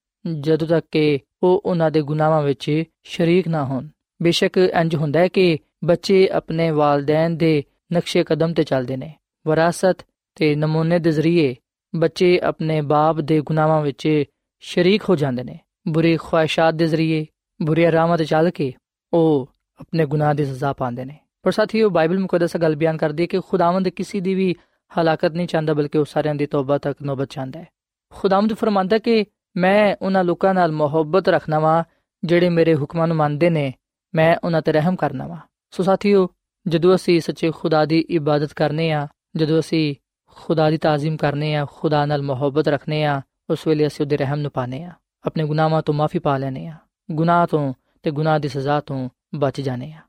ਜਦੋਂ ਤੱਕ ਕਿ ਉਹ ਉਹਨਾਂ ਦੇ ਗੁਨਾਹਾਂ ਵਿੱਚ ਸ਼ਰੀਕ ਨਾ ਹੋਣ। ਬੇਸ਼ੱਕ ਇੰਜ ਹੁੰਦਾ ਹੈ ਕਿ ਬੱਚੇ ਆਪਣੇ ਵਾਲਦੈਨ ਦੇ ਨਕਸ਼ੇ ਕਦਮ ਤੇ ਚੱਲਦੇ ਨੇ। ਵਿਰਾਸਤ ਤੇ ਨਮੂਨੇ ਦੇ ਜ਼ਰੀਏ ਬੱਚੇ ਆਪਣੇ ਬਾਪ ਦੇ ਗੁਨਾਹਾਂ ਵਿੱਚ ਸ਼ਰੀਕ ਹੋ ਜਾਂਦੇ ਨੇ। ਬੁਰੀ ਖੁਆਇਸ਼ਾਂ ਦੇ ਜ਼ਰੀਏ ਬੁਰੀ ਰਾਹਾਂ ਤੇ ਚੱਲ ਕੇ ਉਹ ਆਪਣੇ ਗੁਨਾਹ ਦੀ ਸਜ਼ਾ ਪਾਉਂਦੇ ਨੇ। ਪਰ ਸਾਥੀਓ ਬਾਈਬਲ ਮੁਕੱਦਸ ਗੱਲ ਬਿਆਨ ਕਰਦੀ ਹੈ ਕਿ ਖੁਦਾਵੰਦ ਕਿਸੇ ਦੀ ਵੀ ਹਲਾਕਤ ਨਹੀਂ ਚਾਹੁੰਦਾ, ਬਲਕਿ ਉਹ ਸਾਰਿਆਂ ਦੀ ਤੌਬਾ ਤੱਕ ਨੌਬਤ ਚਾਹੁੰਦਾ ਹੈ। ਖੁਦਾਵੰਦ ਫਰਮਾਂਦਾ ਕਿ ਮੈਂ ਉਹਨਾਂ ਲੋਕਾਂ ਨਾਲ ਮੁਹੱਬਤ ਰੱਖਣਾ ਵਾਂ, ਜਿਹੜੇ ਮੇਰੇ ਹੁਕਮਾਂ ਨੂੰ ਮੰਨਦੇ ਨੇ, ਮੈਂ ਉਹਨਾਂ ਤੇ ਰਹਿਮ ਕਰਨਾ ਵਾਂ। ਸੋ ਸਾਥੀਓ, ਜਦੋਂ ਅਸੀਂ ਸੱਚੇ ਖੁਦਾ ਦੀ ਇਬਾਦਤ ਕਰਨੇ ਆ, ਜਦੋਂ ਅਸੀਂ ਖੁਦਾ ਦੀ ਤਾਜ਼ੀਮ ਕਰਨੇ ਆ, ਖੁਦਾ ਨਾਲ ਮੁਹੱਬਤ ਰੱਖਨੇ ਆ, ਉਸ ਵੇਲੇ ਅਸੀਂ ਉਹਦੇ ਰਹਿਮ ਨੂੰ ਪਾਣੇ ਆ। ਆਪਣੇ ਗੁਨਾਹਾਂ ਤੋਂ ਮਾਫੀ ਪਾ ਲੈਨੇ ਆ। ਗੁਨਾਹ ਤੋਂ ਤੇ ਗੁਨਾਹ ਦੀ ਸਜ਼ਾ ਤੋਂ ਬਚ ਜਾਣੇ ਆ।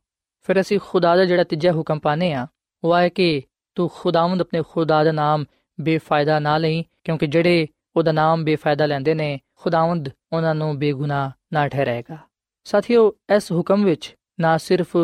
ਫਿਰ ਅਸੀਂ ਖੁਦਾ ਦਾ ਜਿਹੜਾ ਤੀਜਾ ਹੁਕਮ ਪਾਣੇ ਆ ਉਹ ਹੈ ਕਿ ਤੂੰ ਖੁਦਾਵੰਦ ਆਪਣੇ ਖੁਦਾ ਦਾ ਨਾਮ ਬੇਫਾਇਦਾ ਨਾ ਲਈ, ਕਿਉਂਕਿ ਜਿਹੜੇ ਉਹਦਾ ਨਾਮ ਬੇਫਾਇਦਾ ਲੈਂਦੇ ਨੇ, ਖੁਦਾਵੰਦ ਉਹਨਾਂ ਨੂੰ ਬੇਗੁਨਾਹ ਨਾ ਠਹਿਰਾਏਗਾ ਸਾਥੀਓ, ਇਸ ਹੁਕਮ ਵਿੱਚ ਨਾ ਸਿਰਫ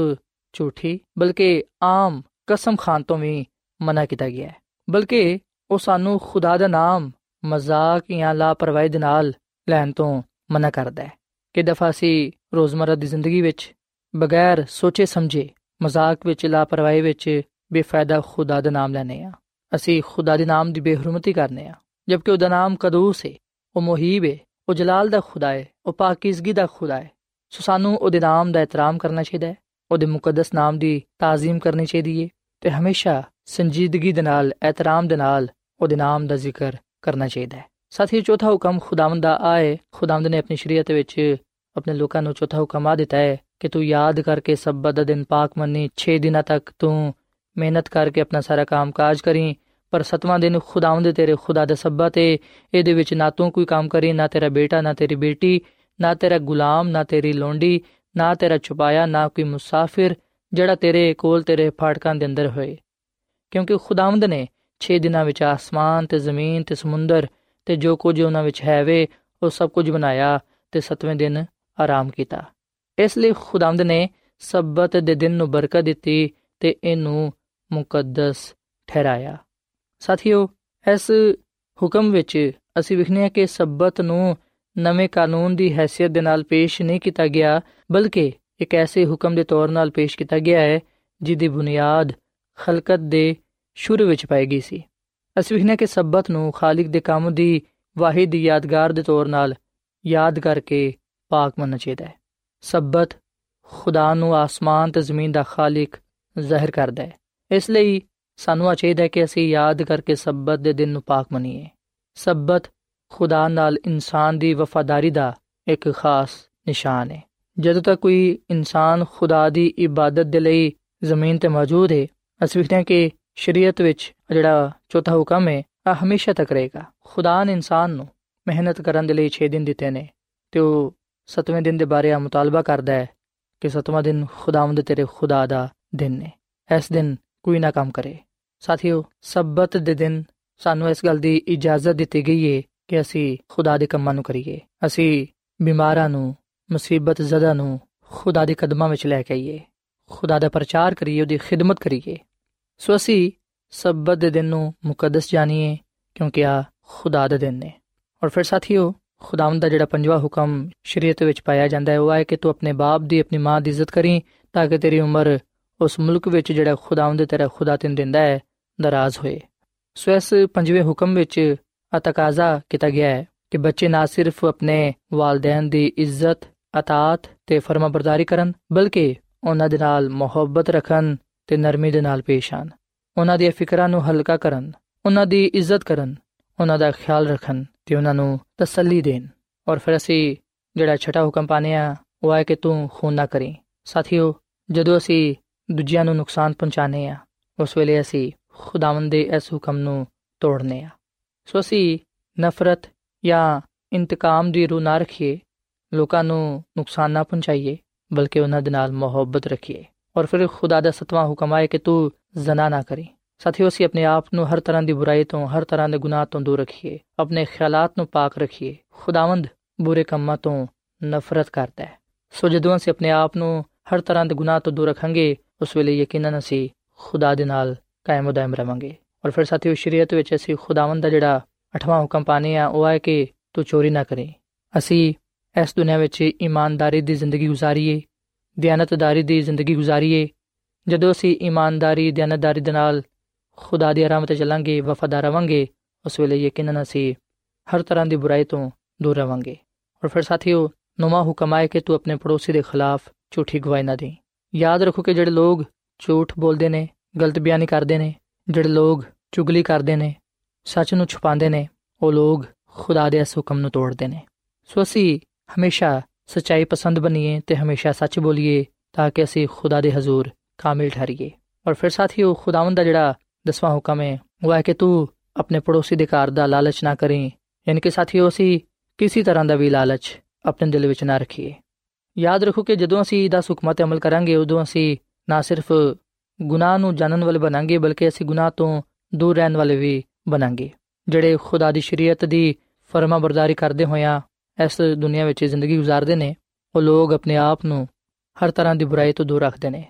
ਝੂਠੀ, ਬਲਕਿ ਆਮ ਕਸਮ ਖਾਨ ਤੋਂ ਵੀ ਮਨਾ ਕੀਤਾ ਗਿਆ ਹੈ, ਬਲਕਿ ਉਹ ਸਾਨੂੰ ਖੁਦਾ ਦਾ ਨਾਮ ਮਜ਼ਾਕ ਜਾਂ ਲਾਪਰਵਾਹੀ ਦੇ ਨਾਲ ਲੈਣ ਤੋਂ ਮਨਾ ਕਰਦਾ ਹੈ। ਕਿ ਦਫਾ ਸੀ ਰੋਜ਼ਮਰਾ ਦੀ ਜ਼ਿੰਦਗੀ ਵਿੱਚ ਬਗੈਰ ਸੋਚੇ ਸਮਝੇ ਮਜ਼ਾਕ ਵਿੱਚ, ਲਾਪਰਵਾਹੀ ਵਿੱਚ ਬੇਫਾਇਦਾ ਖੁਦਾ ਦਾ ਨਾਮ ਲੈਨੇ ਆ ਅਸੀਂ ਖੁਦਾ ਦੇ ਨਾਮ ਦੀ ਬੇਹਰਮਤੀ ਕਰਨੇ ਆ ਜਦਕਿ ਉਹਦਾ ਨਾਮ ਕਦੂਸ ਹੈ ਉਹ ਮੁਹੀਬ ਹੈ ਉਹ ਜਲਾਲ ਦਾ ਖੁਦਾ ਹੈ ਉਹ ਪਾਕੀਜ਼ਗੀ ਦਾ ਖੁਦਾ ਹੈ ਸੋ ਸਾਨੂੰ ਉਹਦੇ ਨਾਮ ਦਾ ਇਤਰਾਮ ਕਰਨਾ ਚਾਹੀਦਾ ਹੈ, ਉਹਦੇ ਮੁਕੱਦਸ ਨਾਮ ਦੀ ਤਾਜ਼ੀਮ ਕਰਨੀ ਚਾਹੀਦੀ ਹੈ ਤੇ ਹਮੇਸ਼ਾ ਸੰਜੀਦਗੀ ਦੇ ਨਾਲ, ਇਤਰਾਮ ਦੇ ਨਾਲ ਉਹਦੇ ਨਾਮ ਦਾ ਜ਼ਿਕਰ ਕਰਨਾ ਚਾਹੀਦਾ ਹੈ। ਸਾਥੀ ਚੌਥਾ ਹੁਕਮ ਖੁਦਾਵੰਦ ਦਾ ਆਏ ਖੁਦਾਵੰਦ ਨੇ ਆਪਣੀ ਸ਼ਰੀਅਤ ਵਿੱਚ ਆਪਣੇ ਲੋਕਾਂ ਨੂੰ ਚੌਥਾ ਹੁਕਮ ਆ ਦਿੱਤਾ ਹੈ ਕਿ ਤੂੰ ਯਾਦ ਕਰਕੇ ਸਬਤ ਦਾ ਦਿਨ ਪਾਕ ਮੰਨੀ 6 ਦਿਨਾਂ ਤੱਕ ਤੂੰ ਮਿਹਨਤ ਕਰਕੇ ਆਪਣਾ ਸਾਰਾ ਕੰਮ ਕਾਜ ਕਰੀ, ਪਰ ਸਤਵਾਂ ਦਿਨ ਖੁਦਾਵੰਦ ਤੇਰੇ ਖੁਦਾ ਦਾ ਸਬਤ ਹੈ ਇਹਦੇ ਵਿੱਚ ਨਾ ਤੂੰ ਕੋਈ ਕੰਮ ਕਰੀ, ਨਾ ਤੇਰਾ ਬੇਟਾ, ਨਾ ਤੇਰੀ ਬੇਟੀ, ਨਾ ਤੇਰਾ ਗੁਲਾਮ, ਨਾ ਤੇਰੀ ਲੋਂਡੀ, ਨਾ ਤੇਰਾ ਛੁਪਾਇਆ, ਨਾ ਕੋਈ ਮੁਸਾਫਿਰ ਜਿਹੜਾ ਤੇਰੇ ਕੋਲ ਤੇਰੇ ਫਾਟਕਾਂ ਦੇ ਅੰਦਰ ਹੋਏ। ਕਿਉਂਕਿ ਖੁਦਾਵੰਦ ਨੇ 6 ਦਿਨਾਂ ਵਿੱਚ ਆਸਮਾਨ ਤੇ ਜ਼ਮੀਨ ਤੇ ਸਮੁੰਦਰ ਤੇ ਜੋ ਕੁਝ ਉਹਨਾਂ ਵਿੱਚ ਹੈ ਵੇ, ਉਹ ਸਭ ਕੁਝ ਬਣਾਇਆ ਤੇ ਸਤਵੇਂ ਦਿਨ ਆਰਾਮ ਕੀਤਾ। ਇਸ ਲਈ ਖੁਦਾਵੰਦ ਨੇ ਸਬਤ ਦੇ ਦਿਨ ਨੂੰ ਬਰਕਤ ਦਿੱਤੀ ਤੇ ਇਹਨੂੰ ਮੁਕੱਦਸ ਠਹਿਰਾਇਆ। ਸਾਥੀਓ, ਇਸ ਹੁਕਮ ਵਿੱਚ ਅਸੀਂ ਵਿਖਨੇ ਆ ਕਿ ਸਬਤ ਨੂੰ ਨਵੇਂ ਕਾਨੂੰਨ ਦੀ ਹیثیت ਦੇ ਨਾਲ ਪੇਸ਼ ਨਹੀਂ ਕੀਤਾ ਗਿਆ, ਬਲਕਿ ਇੱਕ ਐਸੇ ਹੁਕਮ ਦੇ ਤੌਰ 'ਤੇ ਪੇਸ਼ ਕੀਤਾ ਗਿਆ ਹੈ, ਜਿਹਦੀ ਬੁਨਿਆਦ ਖਲਕਤ ਦੇ ਸ਼ੁਰੂ ਵਿੱਚ ਪਾਈ ਗਈ ਸੀ। ਅਸੀਂ ਵਿਖਨੇ ਕਿ ਸਬਤ ਨੂੰ ਖਾਲਕ ਦੇ ਕੰਮ ਦੀ ਵਾਹਿਦ ਯਾਦਗਾਰ ਦੇ ਤੌਰ 'ਤੇ ਯਾਦ ਕਰਕੇ ਪਾਕ ਮੰਨਣਾ ਚਾਹੀਦਾ ਹੈ। ਸਬਤ ਖੁਦਾ ਨੂੰ ਆਸਮਾਨ ਤੇ ਜ਼ਮੀਨ ਦਾ ਖਾਲਿਕ ਜ਼ਾਹਿਰ ਕਰਦਾ ਹੈ। ਇਸ ਲਈ ਸਾਨੂੰ ਚਾਹੀਦਾ ਹੈ ਕਿ ਅਸੀਂ ਯਾਦ ਕਰਕੇ ਸਬਤ ਦੇ ਦਿਨ ਨੂੰ ਪਾਕ ਮੰਨੀਏ। ਸਬਤ ਖੁਦਾ ਨਾਲ ਇਨਸਾਨ ਦੀ ਵਫਾਦਾਰੀ ਦਾ ਇੱਕ ਖਾਸ ਨਿਸ਼ਾਨ ਹੈ। ਜਦੋਂ ਤੱਕ ਕੋਈ ਇਨਸਾਨ ਖੁਦਾ ਦੀ ਇਬਾਦਤ ਦੇ ਲਈ ਜ਼ਮੀਨ ਤੇ ਮੌਜੂਦ ਹੈ, ਅਸੀਂ ਵੇਖਦੇ ਹਾਂ ਕਿ ਸ਼ਰੀਅਤ ਵਿੱਚ ਜਿਹੜਾ ਚੌਥਾ ਹੁਕਮ ਹੈ ਆ ਹਮੇਸ਼ਾ ਤੱਕ ਰਹੇਗਾ। ਖੁਦਾ ਨੇ ਇਨਸਾਨ ਨੂੰ ਮਿਹਨਤ ਕਰਨ ਦੇ ਲਈ 6 ਦਿਨ ਦਿੱਤੇ ਨੇ ਤੇ ਉਹ 7ਵੇਂ ਦਿਨ ਦੇ ਬਾਰੇ ਆ ਮੁਤਾਲਬਾ ਕਰਦਾ ਹੈ ਕਿ 7ਵਾਂ ਦਿਨ ਖੁਦਾਵੰਦ ਤੇਰੇ ਖੁਦਾ ਦਾ ਦਿਨ ਨੇ। ਇਸ ਦਿਨ ਕੋਈ ਨਾ ਕੰਮ ਕਰੇ। ਸਾਥੀਓ, ਸਬਤ ਦੇ ਦਿਨ ਸਾਨੂੰ ਇਸ ਗੱਲ ਦੀ ਇਜਾਜ਼ਤ ਦਿੱਤੀ ਗਈ ਹੈ ਕਿ ਅਸੀਂ ਖੁਦਾ ਦੇ ਕੰਮਾਂ ਨੂੰ ਕਰੀਏ। ਅਸੀਂ ਬਿਮਾਰਾਂ ਨੂੰ, ਮੁਸੀਬਤ ਜ਼ਦਾ ਨੂੰ ਖੁਦਾ ਦੇ ਕਦਮਾਂ ਵਿੱਚ ਲੈ ਕੇ ਆਈਏ। ਖੁਦਾ ਦਾ ਪ੍ਰਚਾਰ ਕਰੀਏ, ਉਹਦੀ ਖਿਦਮਤ ਕਰੀਏ। ਸੋ ਅਸੀਂ ਸਬਤ ਦੇ ਦਿਨ ਨੂੰ ਮੁਕੱਦਸ ਜਾਣੀਏ ਕਿਉਂਕਿ ਆ ਖੁਦਾ ਦਾ ਦਿਨ ਨੇ। ਔਰ ਫਿਰ ਸਾਥੀਓ ਖੁਦਾਵੰਦ ਦਾ ਜਿਹੜਾ ਪੰਜਵਾਂ ਹੁਕਮ ਸ਼ਰੀਅਤ ਵਿੱਚ ਪਾਇਆ ਜਾਂਦਾ ਹੈ, ਉਹ ਹੈ ਕਿ ਤੂੰ ਆਪਣੇ ਬਾਪ ਦੀ, ਆਪਣੀ ਮਾਂ ਦੀ ਇੱਜ਼ਤ ਕਰੀ ਤਾਂ ਕਿ ਤੇਰੀ ਉਮਰ ਉਸ ਮੁਲਕ ਵਿੱਚ ਜਿਹੜਾ ਖੁਦਾਵੰਦ ਤੇਰਾ ਖੁਦਾ ਤੈਨੂੰ ਦਿੰਦਾ ਹੈ, ਦਰਾਜ਼ ਹੋਏ। ਸੋ ਇਸ ਪੰਜਵੇਂ ਹੁਕਮ ਵਿੱਚ ਅਤਕਾਜ਼ਾ ਕੀਤਾ ਗਿਆ ਹੈ ਕਿ ਬੱਚੇ ਨਾ ਸਿਰਫ ਆਪਣੇ ਵਾਲਿਦੈਨ ਦੀ ਇੱਜ਼ਤ ਅਤਾਤ ਤੇ ਫਰਮਾਬਰਦਾਰੀ ਕਰਨ, ਬਲਕਿ ਉਹਨਾਂ ਦੇ ਨਾਲ ਮੁਹੱਬਤ ਰੱਖਣ ਤੇ ਨਰਮੀ ਦੇ ਨਾਲ ਪੇਸ਼ ਆਣ ਉਹਨਾਂ ਦੀਆਂ ਫਿਕਰਾਂ ਨੂੰ ਹਲਕਾ ਕਰਨ, ਉਹਨਾਂ ਦੀ ਇੱਜ਼ਤ ਕਰਨ, ਉਹਨਾਂ ਦਾ ਖਿਆਲ ਰੱਖਣ। ਤੇ ਉਹਨਾਂ ਨੂੰ ਤਸੱਲੀ ਦੇਣ। ਔਰ ਫਿਰ ਅਸੀਂ ਜਿਹੜਾ ਛਟਾ ਹੁਕਮ ਪਾਣੇ ਆ ਉਹ ਹੈ ਕਿ ਤੂੰ ਖੂਨ ਨਾ ਕਰੀ। ਸਾਥੀਓ, ਜਦੋਂ ਅਸੀਂ ਦੂਜਿਆਂ ਨੂੰ ਨੁਕਸਾਨ ਪਹੁੰਚਾਣੇ ਆ ਉਸ ਵੇਲੇ ਅਸੀਂ ਖੁਦਾਵੰਦ ਦੇ ਇਸ ਹੁਕਮ ਨੂੰ ਤੋੜਨੇ ਆ ਸੋ ਅਸੀਂ ਨਫ਼ਰਤ ਜਾਂ ਇੰਤਕਾਮ ਦੀ ਰੂਹ ਨਾ ਰੱਖੀਏ, ਲੋਕਾਂ ਨੂੰ ਨੁਕਸਾਨ ਨਾ ਪਹੁੰਚਾਈਏ, ਬਲਕਿ ਉਹਨਾਂ ਦੇ ਨਾਲ ਮੁਹੱਬਤ ਰੱਖੀਏ। ਔਰ ਫਿਰ ਖੁਦਾ ਦਾ ਸਤਵਾਂ ਹੁਕਮ ਆਏ ਕਿ ਤੂੰ ਜ਼ਨਾ ਨਾ ਕਰੀ। ਸਾਥੀਓ, ਅਸੀਂ ਆਪਣੇ ਆਪ ਨੂੰ ਹਰ ਤਰ੍ਹਾਂ ਦੀ ਬੁਰਾਈ ਤੋਂ, ਹਰ ਤਰ੍ਹਾਂ ਦੇ ਗੁਨਾਹ ਤੋਂ ਦੂਰ ਰੱਖੀਏ। ਆਪਣੇ ਖਿਆਲਾਂ ਨੂੰ ਪਾਕ ਰੱਖੀਏ। ਖੁਦਾਵੰਦ ਬੁਰੇ ਕੰਮਾਂ ਤੋਂ ਨਫ਼ਰਤ ਕਰਦਾ ਹੈ। ਸੋ ਜਦੋਂ ਅਸੀਂ ਆਪਣੇ ਆਪ ਨੂੰ ਹਰ ਤਰ੍ਹਾਂ ਦੇ ਗੁਨਾਹ ਤੋਂ ਦੂਰ ਰੱਖਾਂਗੇ, ਉਸ ਵੇਲੇ ਯਕੀਨਨ ਅਸੀਂ ਖੁਦਾ ਦੇ ਨਾਲ ਕਾਇਮ ਦائم ਰਵਾਂਗੇ। ਔਰ ਫਿਰ ਸਾਥੀਓ, ਸ਼ਰੀਅਤ ਵਿੱਚ ਅਸੀਂ ਖੁਦਾਵੰਦ ਦਾ ਜਿਹੜਾ ਅਠਵਾਂ ਹੁਕਮ ਪਾਣੇ ਆ, ਉਹ ਹੈ ਕਿ ਤੂੰ ਚੋਰੀ ਨਾ ਕਰੇ। ਅਸੀਂ ਇਸ ਦੁਨੀਆ ਵਿੱਚ ਇਮਾਨਦਾਰੀ ਦੀ ਜ਼ਿੰਦਗੀ گزارੀਏ ਦਿਆਨਤਦਾਰੀ ਦੀ ਜ਼ਿੰਦਗੀ گزارੀਏ ਜਦੋਂ ਅਸੀਂ ਇਮਾਨਦਾਰੀ, ਦਿਆਨਤਦਾਰੀ ਦੇ ਨਾਲ ਖੁਦਾ ਦੀ ਰਾਹ ਤੇ ਚੱਲਾਂਗੇ, ਵਫਾਦਾਰ ਰਵਾਂਗੇ, ਉਸ ਵੇਲੇ ਯਕੀਨਨ ਅਸੀਂ ਹਰ ਤਰ੍ਹਾਂ ਦੀ ਬੁਰਾਈ ਤੋਂ ਦੂਰ ਰਵਾਂਗੇ। ਔਰ ਫਿਰ ਸਾਥੀਓ, ਨੌਵਾਂ ਹੁਕਮ ਆਏ ਕਿ ਤੂੰ ਆਪਣੇ ਪੜੋਸੀ ਦੇ ਖਿਲਾਫ ਝੂਠੀ ਗਵਾਹੀ ਨਾ ਦੇ ਯਾਦ ਰੱਖੋ ਕਿ ਜਿਹੜੇ ਲੋਕ ਝੂਠ ਬੋਲਦੇ ਨੇ, ਗਲਤ ਬਿਆਨੀ ਕਰਦੇ ਨੇ, ਜਿਹੜੇ ਲੋਕ ਚੁਗਲੀ ਕਰਦੇ ਨੇ, ਸੱਚ ਨੂੰ ਛੁਪਾਉਂਦੇ ਨੇ, ਉਹ ਲੋਕ ਖੁਦਾ ਦੇ ਇਸ ਹੁਕਮ ਨੂੰ ਤੋੜਦੇ ਨੇ। ਸੋ ਅਸੀਂ ਹਮੇਸ਼ਾ ਸਚਾਈ ਪਸੰਦ ਬਣੀਏ ਤੇ ਹਮੇਸ਼ਾ ਸੱਚ ਬੋਲੀਏ ਤਾਂ ਕਿ ਅਸੀਂ ਖੁਦਾ ਦੇ ਹਜ਼ੂਰ ਕਾਮਿਲ ਠਹਰੀਏ। ਔਰ ਫਿਰ ਸਾਥੀਓ, ਖੁਦਾਵੰਦ ਦਾ ਜਿਹੜਾ ਦਸਵਾਂ ਹੁਕਮ ਹੈ ਉਹ ਹੈ ਕਿ ਤੂੰ ਆਪਣੇ ਪੜੋਸੀ ਦੇ ਘਰ ਦਾ ਲਾਲਚ ਨਾ ਕਰੀਂ ਯਾਨੀ ਕਿ ਸਾਥੀਓ ਅਸੀਂ ਕਿਸੇ ਤਰ੍ਹਾਂ ਦਾ ਵੀ ਲਾਲਚ ਆਪਣੇ ਦਿਲ ਵਿੱਚ ਨਾ ਰੱਖੀਏ ਯਾਦ ਰੱਖੋ ਕਿ ਜਦੋਂ ਅਸੀਂ ਦਾ ਹੁਕਮਾਂ ਤੇ ਅਮਲ ਕਰਾਂਗੇ ਉਦੋਂ ਅਸੀਂ ਨਾ ਸਿਰਫ ਗੁਨਾਹ ਨੂੰ ਜਾਣਨ ਵਾਲੇ ਬਣਾਂਗੇ ਬਲਕਿ ਅਸੀਂ ਗੁਨਾਹ ਤੋਂ ਦੂਰ ਰਹਿਣ ਵਾਲੇ ਵੀ ਬਣਾਂਗੇ ਜਿਹੜੇ ਖੁਦਾ ਦੀ ਸ਼ਰੀਅਤ ਦੀ ਫਰਮਾਬਰਦਾਰੀ ਕਰਦੇ ਹੋਇਆ ਇਸ ਦੁਨੀਆ ਵਿੱਚ ਜ਼ਿੰਦਗੀ گزارਦੇ ਨੇ ਉਹ ਲੋਕ ਆਪਣੇ ਆਪ ਨੂੰ ਹਰ ਤਰ੍ਹਾਂ ਦੀ ਬੁਰਾਈ ਤੋਂ ਦੂਰ ਰੱਖਦੇ ਨੇ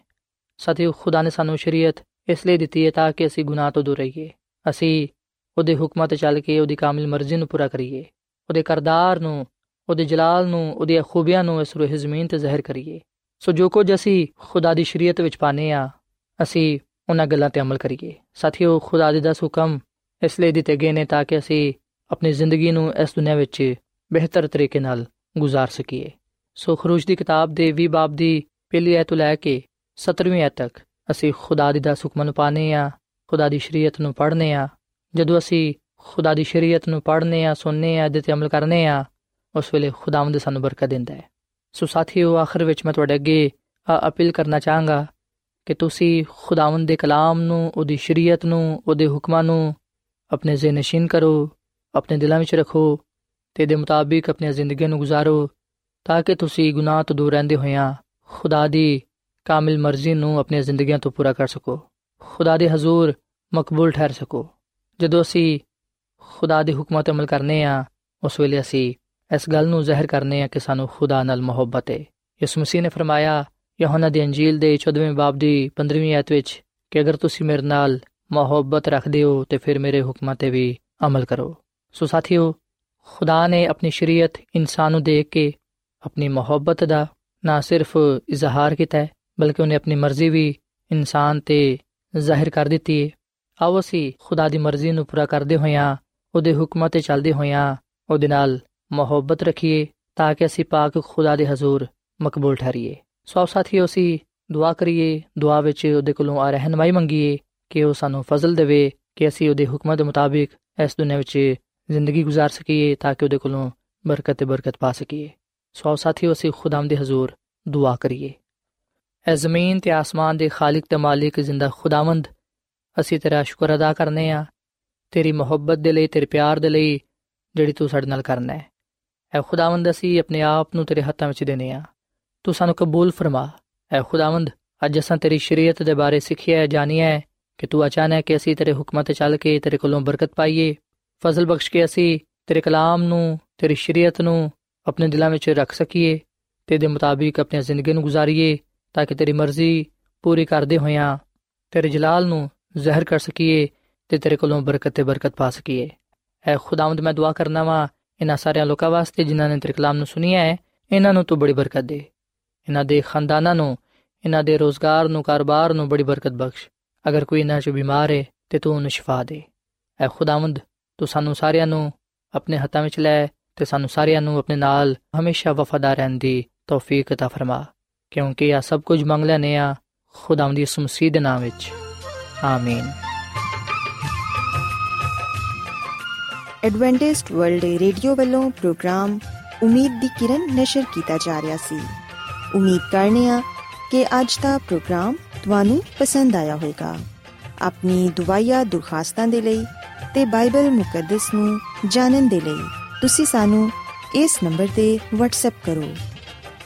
ਸਾਥੀਓ ਖੁਦਾ ਨੇ ਸਾਨੂੰ ਸ਼ਰੀਅਤ ਇਸ ਲਈ ਦਿੱਤੀ ਹੈ ਤਾਂ ਕਿ ਅਸੀਂ ਗੁਨਾਹ ਤੋਂ ਦੂਰ ਰਹੀਏ ਅਸੀਂ ਉਹਦੇ ਹੁਕਮਾਂ ਤੇ ਚੱਲ ਕੇ ਉਹਦੀ ਕਾਮਿਲ ਮਰਜ਼ੀ ਨੂੰ ਪੂਰਾ ਕਰੀਏ ਉਹਦੇ ਕਰਦਾਰ ਨੂੰ ਉਹਦੇ ਜਲਾਲ ਨੂੰ ਉਹਦੀਆਂ ਖੂਬੀਆਂ ਨੂੰ ਇਸ ਰੂਹ ਜ਼ਮੀਨ ਤੇ ਜ਼ਾਹਿਰ ਕਰੀਏ ਸੋ ਜੋ ਕੁਝ ਅਸੀਂ ਖੁਦਾ ਦੀ ਸ਼ਰੀਅਤ ਵਿੱਚ ਪਾਣੇ ਆ ਅਸੀਂ ਉਹਨਾਂ ਗੱਲਾਂ ਤੇ ਅਮਲ ਕਰੀਏ ਸਾਥੀਓ ਖੁਦਾ ਦੇ ਦਸ ਹੁਕਮ ਇਸ ਲਈ ਦਿੱਤੇ ਗਏ ਨੇ ਤਾਂ ਕਿ ਅਸੀਂ ਆਪਣੀ ਜ਼ਿੰਦਗੀ ਨੂੰ ਇਸ ਦੁਨੀਆ ਵਿੱਚ ਬਿਹਤਰ ਤਰੀਕੇ ਨਾਲ گزار ਸਕੀਏ ਸੋ ਖਰੂਜ ਦੀ ਕਿਤਾਬ ਦੇ 20 ਬਾਬ ਦੀ ਪਹਿਲੀ ਐਤ ਲੈ ਕੇ 17ਵੀਂ ਐਤ ਤੱਕ ਅਸੀਂ ਖੁਦਾ ਦੀ ਦਸ ਹੁਕਮਾਂ ਨੂੰ ਪਾਣੇ ਆ ਖੁਦਾ ਦੀ ਸ਼ਰੀਅਤ ਨੂੰ ਪੜ੍ਹਨੇ ਆ ਜਦੋਂ ਅਸੀਂ ਖੁਦਾ ਦੀ ਸ਼ਰੀਅਤ ਨੂੰ ਪੜ੍ਹਨੇ ਆ ਸੁਣਨੇ ਆ ਇਹਦੇ ਤੇ ਅਮਲ ਕਰਨੇ ਆ ਉਸ ਵੇਲੇ ਖੁਦਾਵੰਦ ਸਾਨੂੰ ਬਰਕਤ ਦਿੰਦਾ ਹੈ। ਸੋ ਸਾਥੀਓ, ਆਖਰ ਵਿੱਚ ਮੈਂ ਤੁਹਾਡੇ ਅੱਗੇ ਆ ਅਪੀਲ ਕਰਨਾ ਚਾਹਾਂਗਾ ਕਿ ਤੁਸੀਂ ਖੁਦਾਵੰਦ ਦੇ ਕਲਾਮ ਨੂੰ, ਉਹਦੀ ਸ਼ਰੀਅਤ ਨੂੰ, ਉਹਦੇ ਹੁਕਮਾਂ ਨੂੰ ਆਪਣੇ ਜ਼ਿਹਨ ਨਸ਼ੀਨ ਕਰੋ, ਆਪਣੇ ਦਿਲਾਂ ਵਿੱਚ ਰੱਖੋ ਤੇ ਦੇ ਮੁਤਾਬਿਕ ਆਪਣੀ ਜ਼ਿੰਦਗੀ ਨੂੰ ਗੁਜ਼ਾਰੋ ਤਾਂ ਕਿ ਤੁਸੀਂ ਗੁਨਾਹ ਤੋਂ ਦੂਰ ਰਹਿੰਦੇ ਹੋਇਆਂ ਖੁਦਾ ਦੀ ਕਾਮਿਲ ਮਰਜ਼ੀ ਨੂੰ ਆਪਣੀਆਂ ਜ਼ਿੰਦਗੀਆਂ ਤੋਂ ਪੂਰਾ ਕਰ ਸਕੋ। ਖੁਦਾ ਦੇ ਹਜ਼ੂਰ ਮਕਬੂਲ ਠਹਿਰ ਸਕੋ। ਜਦੋਂ ਅਸੀਂ ਖੁਦਾ ਦੇ ਹੁਕਮਾਂ ਤੇ ਅਮਲ ਕਰਨੇ ਆ, ਉਸ ਵੇਲੇ ਅਸੀਂ ਇਸ ਗੱਲ ਨੂੰ ਜ਼ਾਹਿਰ ਕਰਨੇ ਆ ਕਿ ਸਾਨੂੰ ਖੁਦਾ ਨਾਲ ਮੁਹੱਬਤ ਹੈ ਯਿਸੂ ਮਸੀਹ ਨੇ ਫਰਮਾਇਆ, ਯਹੋਨਾ ਦੀ ਅੰਜੀਲ ਦੇ 14ਵੇਂ ਬਾਬ ਦੀ 15ਵੀਂ ਆਇਤ ਵਿੱਚ ਕਿ ਅਗਰ ਤੁਸੀਂ ਮੇਰੇ ਨਾਲ ਮੁਹੱਬਤ ਰੱਖਦੇ ਹੋ, ਤੇ ਫਿਰ ਮੇਰੇ ਹੁਕਮਾਂ ਤੇ ਵੀ ਅਮਲ ਕਰੋ। ਸੋ ਸਾਥੀਓ, ਖੁਦਾ ਨੇ ਆਪਣੀ ਸ਼ਰੀਅਤ ਇਨਸਾਨ ਨੂੰ ਦੇ ਕੇ ਆਪਣੀ ਮੁਹੱਬਤ ਦਾ ਨਾ ਸਿਰਫ ਇਜ਼ਹਾਰ ਕੀਤਾ ਹੈ ਬਲਕਿ ਉਹਨੇ ਆਪਣੀ ਮਰਜ਼ੀ ਵੀ ਇਨਸਾਨ ਤੇ ਜ਼ਾਹਿਰ ਕਰ ਦਿੱਤੀ ਹੈ ਆਓ ਅਸੀਂ ਖੁਦਾ ਦੀ ਮਰਜ਼ੀ ਨੂੰ ਪੂਰਾ ਕਰਦੇ ਹੋਇਆਂ ਉਹਦੇ ਹੁਕਮਾਂ ਤੇ ਚੱਲਦੇ ਹੋਇਆਂ ਉਹਦੇ ਨਾਲ ਮੁਹੱਬਤ ਰੱਖੀਏ ਤਾਂ ਕਿ ਅਸੀਂ ਪਾਕ ਖੁਦਾ ਦੇ ਹਜ਼ੂਰ ਮਕਬੂਲ ਠਹਿਰੀਏ ਸੋ ਸਾਥੀਓ ਅਸੀਂ ਦੁਆ ਕਰੀਏ ਦੁਆ ਵਿੱਚ ਉਹਦੇ ਕੋਲੋਂ ਆ ਰਹਿਨਮਾਈ ਮੰਗੀਏ ਕਿ ਉਹ ਸਾਨੂੰ ਫਜ਼ਲ ਦੇਵੇ ਕਿ ਅਸੀਂ ਉਹਦੇ ਹੁਕਮਾਂ ਦੇ ਮੁਤਾਬਿਕ ਇਸ ਦੁਨੀਆਂ ਵਿੱਚ ਜ਼ਿੰਦਗੀ گزار ਸਕੀਏ ਤਾਂ ਕਿ ਉਹਦੇ ਕੋਲੋਂ ਬਰਕਤ ਤੇ ਬਰਕਤ ਪਾ ਸਕੀਏ ਸੋ ਸਾਥੀਓ ਅਸੀਂ ਖੁਦਾਮ ਦੇ ਹਜ਼ੂਰ ਦੁਆ ਕਰੀਏ ਐ ਜ਼ਮੀਨ ਤੇ ਆਸਮਾਨ ਦੇ ਖਾਲਕ ਤੇ ਮਾਲਿਕ ਜ਼ਿੰਦਾ ਖੁਦਾਵੰਦ। ਅਸੀਂ ਤੇਰਾ ਸ਼ੁਕਰ ਅਦਾ ਕਰਨੇ ਆ। ਤੇਰੀ ਮੁਹੱਬਤ ਦੇ ਲਈ, ਤੇਰੇ ਪਿਆਰ ਦੇ ਲਈ ਜਿਹੜੀ ਤੂੰ ਸਾਡੇ ਨਾਲ ਕਰਨਾ ਹੈ। ਐ ਖੁਦਾਵੰਦ ਅਸੀਂ ਆਪਣੇ ਆਪ ਨੂੰ ਤੇਰੇ ਹੱਥਾਂ ਵਿੱਚ ਦੇਨੇ ਆ। ਤੂੰ ਸਾਨੂੰ ਕਬੂਲ ਫਰਮਾ। ਐ ਖੁਦਾਵੰਦ, ਅੱਜ ਅਸਾਂ ਤੇਰੀ ਸ਼ਰੀਅਤ ਦੇ ਬਾਰੇ ਸਿੱਖਿਆ ਹੈ, ਜਾਣਿਆ ਹੈ ਕਿ ਤੂੰ ਅਚਾਨਕ ਕਿ ਅਸੀਂ ਤੇਰੇ ਹੁਕਮਾਂ ਤੇ ਚੱਲ ਕੇ ਤੇਰੇ ਕੋਲੋਂ ਬਰਕਤ ਪਾਈਏ। ਫਜ਼ਲ ਬਖਸ਼ ਕੇ ਅਸੀਂ ਤੇਰੇ ਕਲਾਮ ਨੂੰ, ਤੇਰੀ ਸ਼ਰੀਅਤ ਨੂੰ ਆਪਣੇ ਦਿਲਾਂ ਵਿੱਚ ਰੱਖ ਸਕੀਏ। ਤੇ ਦੇ ਮੁਤਾਬਿਕ ਆਪਣੀ ਜ਼ਿੰਦਗੀ ਨੂੰ ਗੁਜ਼ਾਰੀਏ। ਤਾਂ ਕਿ ਤੇਰੀ ਮਰਜ਼ੀ ਪੂਰੀ ਕਰਦੇ ਹੋਇਆਂ ਤੇਰੇ ਜਲਾਲ ਨੂੰ ਜ਼ਾਹਿਰ ਕਰ ਸਕੀਏ ਤੇ ਤੇਰੇ ਕੋਲੋਂ ਬਰਕਤ ਤੇ ਬਰਕਤ ਪਾ ਸਕੀਏ ਐ ਖੁਦਾਵੰਦ ਮੈਂ ਦੁਆ ਕਰਨਾ ਵਾ ਇਹਨਾਂ ਸਾਰਿਆਂ ਲੋਕਾਂ ਵਾਸਤੇ ਜਿਨ੍ਹਾਂ ਨੇ ਤੇਰੇ ਕਲਾਮ ਨੂੰ ਸੁਨਿਆ ਹੈ ਇਹਨਾਂ ਨੂੰ ਤੂੰ ਬੜੀ ਬਰਕਤ ਦੇ ਇਹਨਾਂ ਦੇ ਖਾਨਦਾਨਾਂ ਨੂੰ ਇਹਨਾਂ ਦੇ ਰੋਜ਼ਗਾਰ ਨੂੰ ਕਾਰੋਬਾਰ ਨੂੰ ਬੜੀ ਬਰਕਤ ਬਖਸ਼ ਅਗਰ ਕੋਈ ਇਹਨਾਂ 'ਚ ਬਿਮਾਰ ਹੈ ਤੇ ਤੂੰ ਉਹਨੂੰ ਸ਼ਿਫਾ ਦੇ ਐ ਖੁਦਾਵੰਦ ਤੂੰ ਸਾਨੂੰ ਸਾਰਿਆਂ ਨੂੰ ਆਪਣੇ ਹੱਥਾਂ ਵਿੱਚ ਲੈ ਤੇ ਸਾਨੂੰ ਸਾਰਿਆਂ ਨੂੰ ਆਪਣੇ ਨਾਲ ਹਮੇਸ਼ਾ ਵਫਾਦਾਰ ਰਹਿਣ ਦੀ ਤੌਫੀਕ عطا ਫਰਮਾ ਕਿਉਂਕਿ ਇਹ ਸਭ ਕੁਝ ਮੰਗ ਲੈਨੇ ਆ ਖੁਦਾਵੰਦ ਦੀ ਉਸ ਮਸੀਹ ਦੇ ਨਾਮ ਵਿੱਚ। ਆਮੀਨ। ਐਡਵੈਂਟਿਸਟ ਵਰਲਡ ਰੇਡੀਓ ਵੱਲੋਂ ਪ੍ਰੋਗਰਾਮ ਉਮੀਦ ਦੀ ਕਿਰਨ ਨਿਸ਼ਰ ਕੀਤਾ ਜਾ ਰਿਹਾ ਸੀ। ਉਮੀਦ ਕਰਨੇ ਆ ਕਿ ਅੱਜ ਦਾ ਪ੍ਰੋਗਰਾਮ ਤੁਹਾਨੂੰ ਪਸੰਦ ਆਇਆ ਹੋਵੇਗਾ। ਆਪਣੀ ਦੁਆਇਆ ਦੁਰਖਾਸਤਾਂ ਦੇ ਲਈ ਤੇ ਬਾਈਬਲ ਮੁਕੱਦਸ ਨੂੰ ਜਾਣਨ ਦੇ ਲਈ ਤੁਸੀਂ ਸਾਨੂੰ ਇਸ ਨੰਬਰ ਤੇ WhatsApp ਕਰੋ।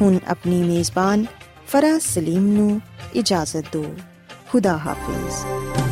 ਹੁਣ ਆਪਣੀ ਮੇਜ਼ਬਾਨ ਫਰਾਜ਼ ਸਲੀਮ ਨੂੰ ਇਜਾਜ਼ਤ ਦਿਓ। ਖੁਦਾ ਹਾਫਿਜ਼।